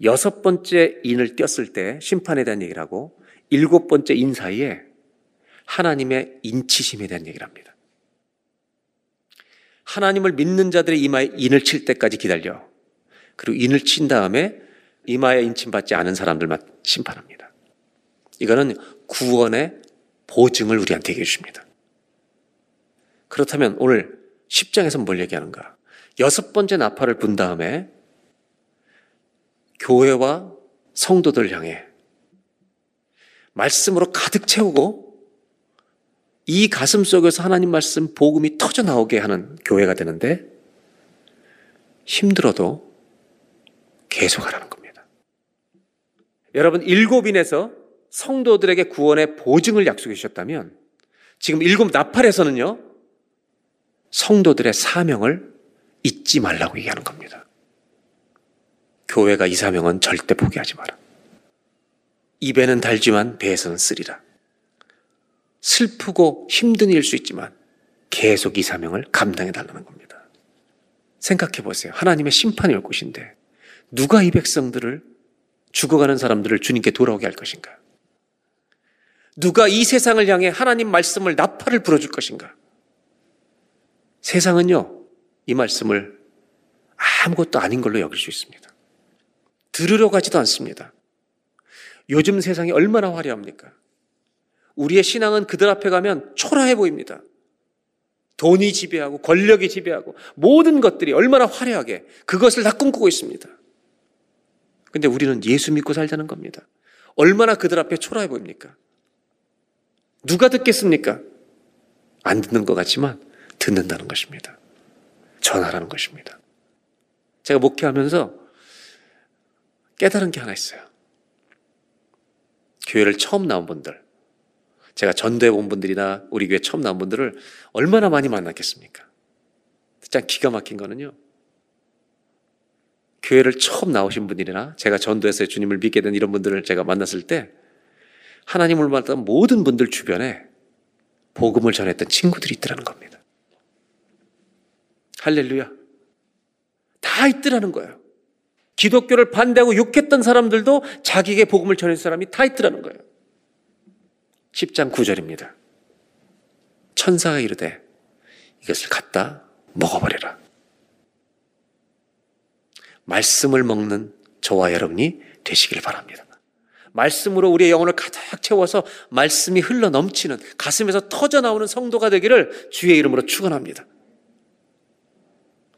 D: 여섯 번째 인을 띄었을 때 심판에 대한 얘기를 하고 일곱 번째 인 사이에 하나님의 인치심에 대한 얘기를 합니다. 하나님을 믿는 자들의 이마에 인을 칠 때까지 기다려. 그리고 인을 친 다음에 이마에 인침 받지 않은 사람들만 심판합니다. 이거는 구원의 보증을 우리한테 얘기해 줍니다. 그렇다면 오늘 10장에서 뭘 얘기하는가? 여섯 번째 나팔을 분 다음에 교회와 성도들 향해 말씀으로 가득 채우고 이 가슴 속에서 하나님 말씀 복음이 터져 나오게 하는 교회가 되는데 힘들어도 계속 하라는 겁니다. 여러분 일곱인에서 성도들에게 구원의 보증을 약속해 주셨다면 지금 일곱 나팔에서는요 성도들의 사명을 잊지 말라고 얘기하는 겁니다. 교회가 이 사명은 절대 포기하지 마라. 입에는 달지만 배에서는 쓰리라. 슬프고 힘든 일수 있지만 계속 이 사명을 감당해 달라는 겁니다. 생각해 보세요. 하나님의 심판이 올 것인데 누가 이 백성들을 죽어가는 사람들을 주님께 돌아오게 할 것인가? 누가 이 세상을 향해 하나님 말씀을 나팔을 불어줄 것인가? 세상은요, 이 말씀을 아무것도 아닌 걸로 여길 수 있습니다. 들으러 가지도 않습니다. 요즘 세상이 얼마나 화려합니까? 우리의 신앙은 그들 앞에 가면 초라해 보입니다. 돈이 지배하고 권력이 지배하고 모든 것들이 얼마나 화려하게 그것을 다 꿈꾸고 있습니다. 근데 우리는 예수 믿고 살자는 겁니다. 얼마나 그들 앞에 초라해 보입니까? 누가 듣겠습니까? 안 듣는 것 같지만 듣는다는 것입니다. 전하라는 것입니다. 제가 목회하면서 깨달은 게 하나 있어요. 교회를 처음 나온 분들, 제가 전도해 본 분들이나 우리 교회 처음 나온 분들을 얼마나 많이 만났겠습니까? 진짜 기가 막힌 거는요. 교회를 처음 나오신 분들이나 제가 전도해서 주님을 믿게 된 이런 분들을 제가 만났을 때 하나님을 만났던 모든 분들 주변에 복음을 전했던 친구들이 있더라는 겁니다. 할렐루야. 다 있더라는 거예요. 기독교를 반대하고 욕했던 사람들도 자기에게 복음을 전했던 사람이 다 있더라는 거예요. 10장 9절입니다. 천사가 이르되 이것을 갖다 먹어버려라. 말씀을 먹는 저와 여러분이 되시길 바랍니다. 말씀으로 우리의 영혼을 가득 채워서 말씀이 흘러 넘치는 가슴에서 터져 나오는 성도가 되기를 주의 이름으로 축원합니다.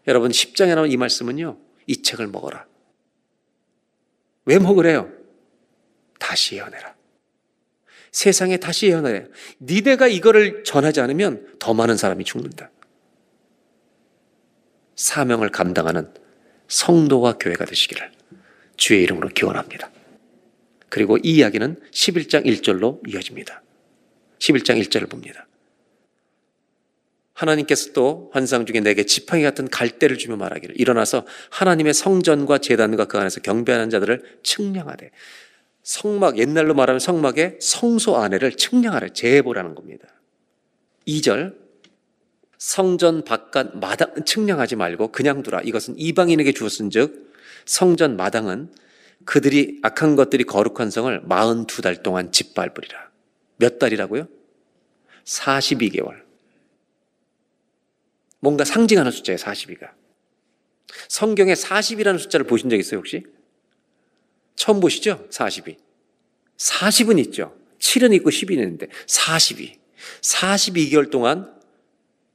D: 여러분 10장에 나온 이 말씀은요. 이 책을 먹어라. 왜 먹으래요? 다시 예언해라. 세상에 다시 예언하래. 니네가 이거를 전하지 않으면 더 많은 사람이 죽는다. 사명을 감당하는 성도와 교회가 되시기를 주의 이름으로 기원합니다. 그리고 이 이야기는 11장 1절로 이어집니다. 11장 1절을 봅니다. 하나님께서 또 환상 중에 내게 지팡이 같은 갈대를 주며 말하기를 일어나서 하나님의 성전과 재단과 그 안에서 경배하는 자들을 측량하되 성막 옛날로 말하면 성막의 성소 안에를 측량하래 재보라는 겁니다. 2절 성전 바깥 마당 측량하지 말고 그냥 두라 이것은 이방인에게 주었은 즉 성전 마당은 그들이 악한 것들이 거룩한 성을 42달 동안 짓밟으리라. 몇 달이라고요? 42개월. 뭔가 상징하는 숫자예요, 42가. 성경에 40이라는 숫자를 보신 적 있어요, 혹시? 처음 보시죠? 42. 40은 있죠. 7은 있고 10이 있는데 42. 42개월 동안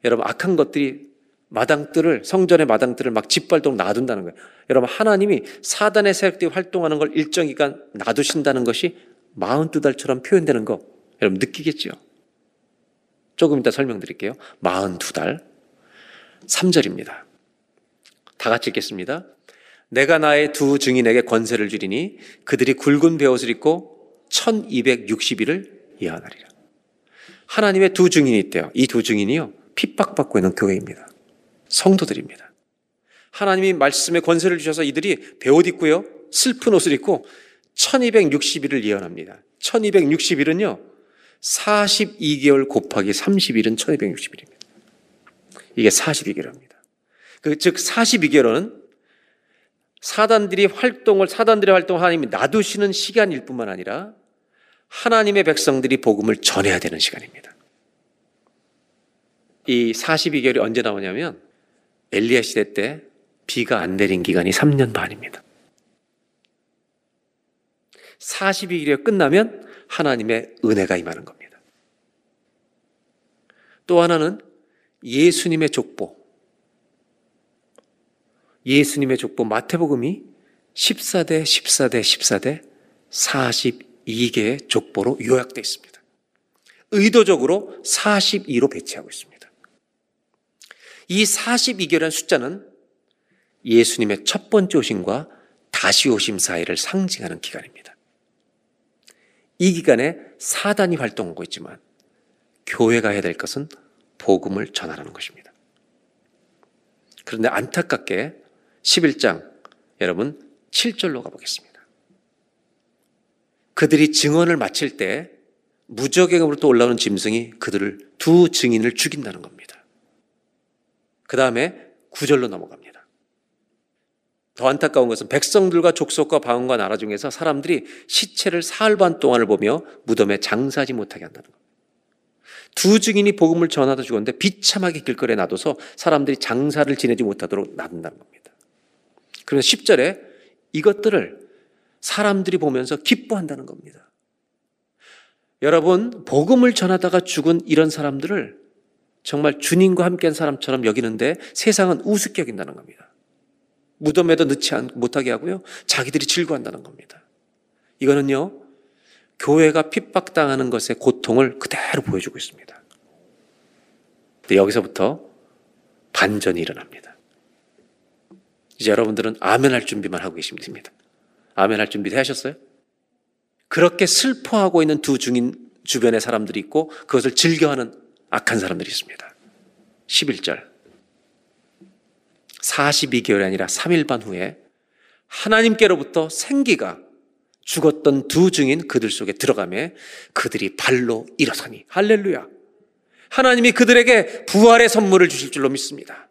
D: 여러분 악한 것들이 마당들을 성전의 마당들을 막 짓밟도록 놔둔다는 거예요. 여러분 하나님이 사단의 세력들이 활동하는 걸 일정 기간 놔두신다는 것이 42달처럼 표현되는 거 여러분 느끼겠죠? 조금 이따 설명드릴게요. 42달 3절입니다. 다 같이 읽겠습니다. 내가 나의 두 증인에게 권세를 주리니 그들이 굵은 베옷을 입고 1260일을 예언하리라. 하나님의 두 증인이 있대요. 이 두 증인이요. 핍박받고 있는 교회입니다. 성도들입니다. 하나님이 말씀에 권세를 주셔서 이들이 베옷 입고요. 슬픈 옷을 입고 1260일을 예언합니다. 1260일은요. 42개월 곱하기 30일은 1260일입니다. 이게 42개월입니다. 그, 즉, 42개월은 사단들이 활동을, 사단들의 활동을 하나님이 놔두시는 시간일 뿐만 아니라 하나님의 백성들이 복음을 전해야 되는 시간입니다. 이 42개월이 언제 나오냐면 엘리야 시대 때 비가 안 내린 기간이 3년 반입니다. 42일이 끝나면 하나님의 은혜가 임하는 겁니다. 또 하나는 예수님의 족보. 예수님의 족보 마태복음이 14대 14대 14대 42개의 족보로 요약되어 있습니다. 의도적으로 42로 배치하고 있습니다. 이 42개라는 숫자는 예수님의 첫 번째 오심과 다시 오심 사이를 상징하는 기간입니다. 이 기간에 사단이 활동하고 있지만 교회가 해야 될 것은 복음을 전하라는 것입니다. 그런데 안타깝게 11장 여러분 7절로 가보겠습니다. 그들이 증언을 마칠 때 무적행으로부터 올라오는 짐승이 그들을 두 증인을 죽인다는 겁니다. 그 다음에 9절로 넘어갑니다. 더 안타까운 것은 백성들과 족속과 방언과 나라 중에서 사람들이 시체를 사흘 반 동안을 보며 무덤에 장사하지 못하게 한다는 겁니다. 두 증인이 복음을 전하다 죽었는데 비참하게 길거리에 놔둬서 사람들이 장사를 지내지 못하도록 놔둔다는 겁니다. 그래서 10절에 이것들을 사람들이 보면서 기뻐한다는 겁니다. 여러분, 복음을 전하다가 죽은 이런 사람들을 정말 주님과 함께한 사람처럼 여기는데 세상은 우습게 여긴다는 겁니다. 무덤에도 넣지 못하게 하고요. 자기들이 즐거워한다는 겁니다. 이거는요, 교회가 핍박당하는 것의 고통을 그대로 보여주고 있습니다. 근데 여기서부터 반전이 일어납니다. 이제 여러분들은 아멘 할 준비만 하고 계시면 됩니다. 아멘 할 준비 하셨어요? 그렇게 슬퍼하고 있는 두 중인 주변의 사람들이 있고 그것을 즐겨하는 악한 사람들이 있습니다. 11절. 42개월이 아니라 3일 반 후에 하나님께로부터 생기가 죽었던 두 증인 그들 속에 들어가며 그들이 발로 일어서니 할렐루야. 하나님이 그들에게 부활의 선물을 주실 줄로 믿습니다.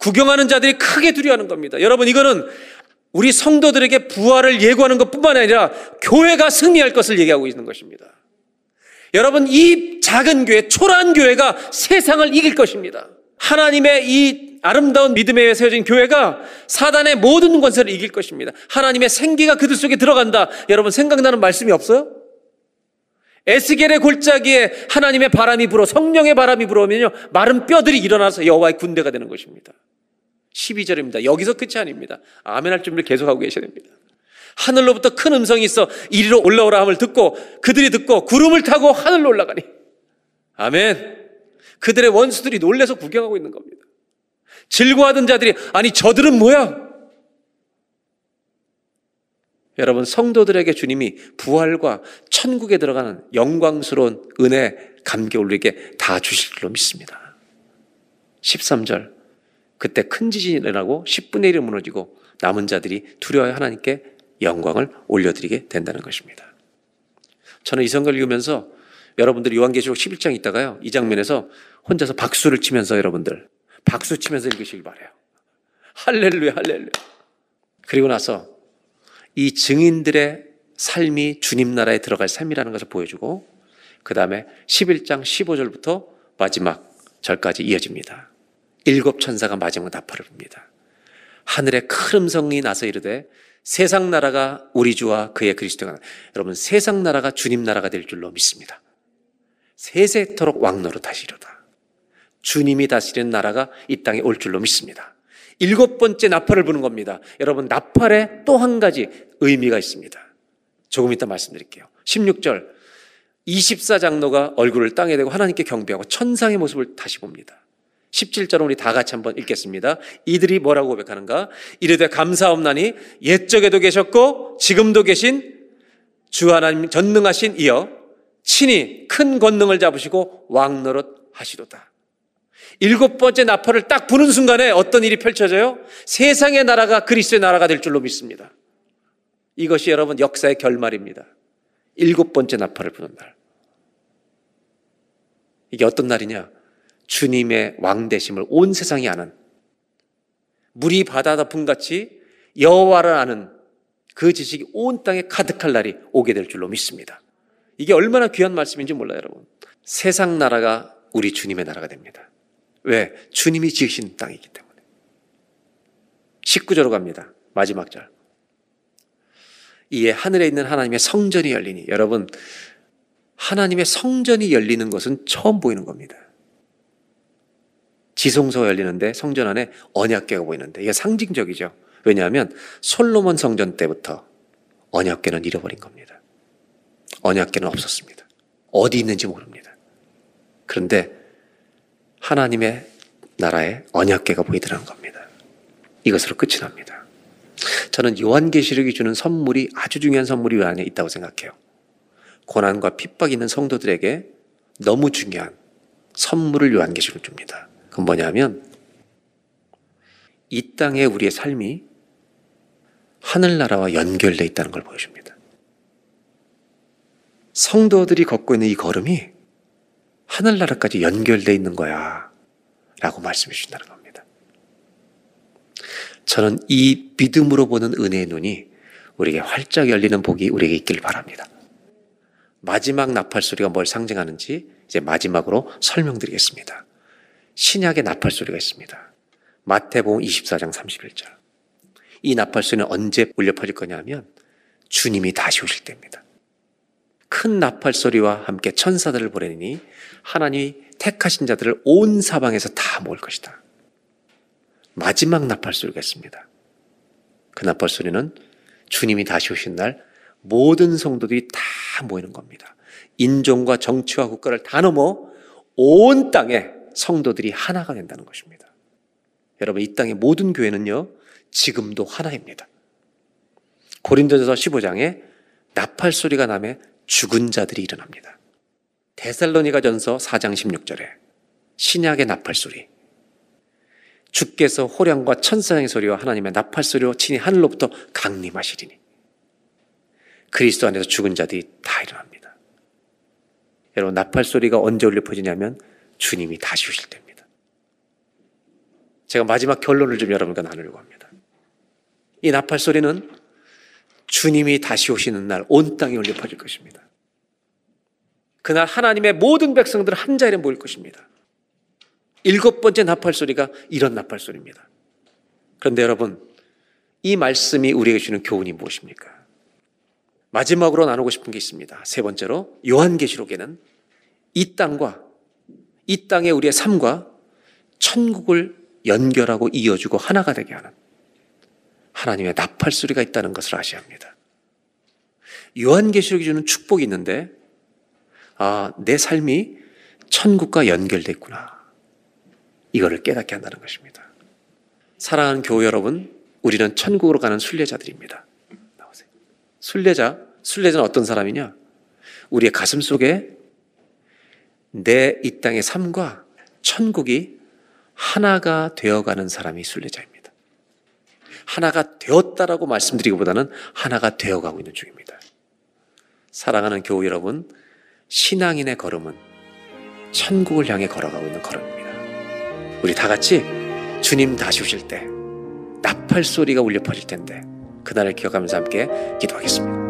D: 구경하는 자들이 크게 두려워하는 겁니다. 여러분 이거는 우리 성도들에게 부활을 예고하는 것뿐만 아니라 교회가 승리할 것을 얘기하고 있는 것입니다. 여러분 이 작은 교회, 초라한 교회가 세상을 이길 것입니다. 하나님의 이 아름다운 믿음에 세워진 교회가 사단의 모든 권세를 이길 것입니다. 하나님의 생기가 그들 속에 들어간다. 여러분 생각나는 말씀이 없어요? 에스겔의 골짜기에 하나님의 바람이 불어 성령의 바람이 불어오면요 마른 뼈들이 일어나서 여호와의 군대가 되는 것입니다. 12절입니다. 여기서 끝이 아닙니다. 아멘 할 준비를 계속하고 계셔야 됩니다. 하늘로부터 큰 음성이 있어 이리로 올라오라 함을 듣고 그들이 듣고 구름을 타고 하늘로 올라가니 아멘. 그들의 원수들이 놀래서 구경하고 있는 겁니다. 즐거워하던 자들이 아니 저들은 뭐야? 여러분 성도들에게 주님이 부활과 천국에 들어가는 영광스러운 은혜 감개 올리게 다 주실 줄로 믿습니다. 13절 그때 큰 지진이 일어나고 10분의 1이 무너지고 남은 자들이 두려워해 하나님께 영광을 올려드리게 된다는 것입니다. 저는 이 성경을 읽으면서 여러분들이 요한계시록 11장 있다가요. 이 장면에서 혼자서 박수를 치면서 여러분들 박수 치면서 읽으시길 바래요. 할렐루야 할렐루야. 그리고 나서 이 증인들의 삶이 주님 나라에 들어갈 삶이라는 것을 보여주고 그 다음에 11장 15절부터 마지막 절까지 이어집니다. 일곱 천사가 마지막 나팔을 붑니다. 하늘에 큰 음성이 나서 이르되 세상 나라가 우리 주와 그의 그리스도가 여러분 세상 나라가 주님 나라가 될 줄로 믿습니다. 세세토록 왕노로 다시리로다. 주님이 다스리는 나라가 이 땅에 올 줄로 믿습니다. 일곱 번째 나팔을 부는 겁니다. 여러분 나팔에 또 한 가지 의미가 있습니다. 조금 이따 말씀드릴게요. 16절 24장로가 얼굴을 땅에 대고 하나님께 경배하고 천상의 모습을 다시 봅니다. 17절은 우리 다 같이 한번 읽겠습니다. 이들이 뭐라고 고백하는가? 이르되 감사옵나니 옛적에도 계셨고 지금도 계신 주 하나님 전능하신 이여 친히 큰 권능을 잡으시고 왕노릇 하시도다. 일곱 번째 나팔을 딱 부는 순간에 어떤 일이 펼쳐져요? 세상의 나라가 그리스도의 나라가 될 줄로 믿습니다. 이것이 여러분 역사의 결말입니다. 일곱 번째 나팔을 부는 날. 이게 어떤 날이냐? 주님의 왕대심을 온 세상이 아는 물이 바다 덮음 같이 여호와를 아는 그 지식이 온 땅에 가득할 날이 오게 될 줄로 믿습니다. 이게 얼마나 귀한 말씀인지 몰라요, 여러분. 세상 나라가 우리 주님의 나라가 됩니다. 왜? 주님이 지으신 땅이기 때문에. 19절로 갑니다. 마지막 절. 이에 하늘에 있는 하나님의 성전이 열리니 여러분 하나님의 성전이 열리는 것은 처음 보이는 겁니다. 지성소가 열리는데 성전 안에 언약궤가 보이는데 이게 상징적이죠. 왜냐하면 솔로몬 성전 때부터 언약궤는 잃어버린 겁니다. 언약궤는 없었습니다. 어디 있는지 모릅니다. 그런데 하나님의 나라에 언약궤가 보이더라는 겁니다. 이것으로 끝이 납니다. 저는 요한계시록이 주는 선물이 아주 중요한 선물이 요 안에 있다고 생각해요. 고난과 핍박이 있는 성도들에게 너무 중요한 선물을 요한계시록 줍니다. 그건 뭐냐면 이 땅에 우리의 삶이 하늘나라와 연결되어 있다는 걸 보여줍니다. 성도들이 걷고 있는 이 걸음이 하늘나라까지 연결되어 있는 거야. 라고 말씀해 주신다는 겁니다. 저는 이 믿음으로 보는 은혜의 눈이 우리에게 활짝 열리는 복이 우리에게 있길 바랍니다. 마지막 나팔 소리가 뭘 상징하는지 이제 마지막으로 설명드리겠습니다. 신약의 나팔 소리가 있습니다. 마태복음 24장 31절. 이 나팔 소리는 언제 울려 퍼질 거냐면 주님이 다시 오실 때입니다. 큰 나팔 소리와 함께 천사들을 보내니 하나님이 택하신 자들을 온 사방에서 다 모을 것이다. 마지막 나팔 소리가 있습니다. 그 나팔 소리는 주님이 다시 오신 날 모든 성도들이 다 모이는 겁니다. 인종과 정치와 국가를 다 넘어 온 땅에 성도들이 하나가 된다는 것입니다. 여러분, 이 땅의 모든 교회는요, 지금도 하나입니다. 고린도전서 15장에 나팔 소리가 나며 죽은 자들이 일어납니다. 데살로니가 전서 4장 16절에 신약의 나팔 소리. 주께서 호령과 천사의 소리와 하나님의 나팔 소리로 친히 하늘로부터 강림하시리니. 그리스도 안에서 죽은 자들이 다 일어납니다. 여러분, 나팔 소리가 언제 울려 퍼지냐면 주님이 다시 오실 때입니다. 제가 마지막 결론을 좀 여러분과 나누려고 합니다. 이 나팔 소리는 주님이 다시 오시는 날 온 땅에 울려 퍼질 것입니다. 그날 하나님의 모든 백성들은 한 자리에 모일 것입니다. 일곱 번째 나팔 소리가 이런 나팔 소리입니다. 그런데 여러분, 이 말씀이 우리에게 주는 교훈이 무엇입니까? 마지막으로 나누고 싶은 게 있습니다. 세 번째로 요한계시록에는 이 땅과 이 땅의 우리의 삶과 천국을 연결하고 이어주고 하나가 되게 하는 하나님의 나팔 소리가 있다는 것을 아셔야 합니다. 요한계시록이 주는 축복이 있는데, 아, 내 삶이 천국과 연결됐구나. 이거를 깨닫게 한다는 것입니다. 사랑하는 교회 여러분, 우리는 천국으로 가는 순례자들입니다. 나오세요. 순례자, 순례자는 어떤 사람이냐? 우리의 가슴 속에 내 이 땅의 삶과 천국이 하나가 되어가는 사람이 순례자입니다. 하나가 되었다라고 말씀드리기보다는 하나가 되어가고 있는 중입니다. 사랑하는 교우 여러분, 신앙인의 걸음은 천국을 향해 걸어가고 있는 걸음입니다. 우리 다 같이 주님 다시 오실 때 나팔 소리가 울려 퍼질 텐데 그날을 기억하면서 함께 기도하겠습니다.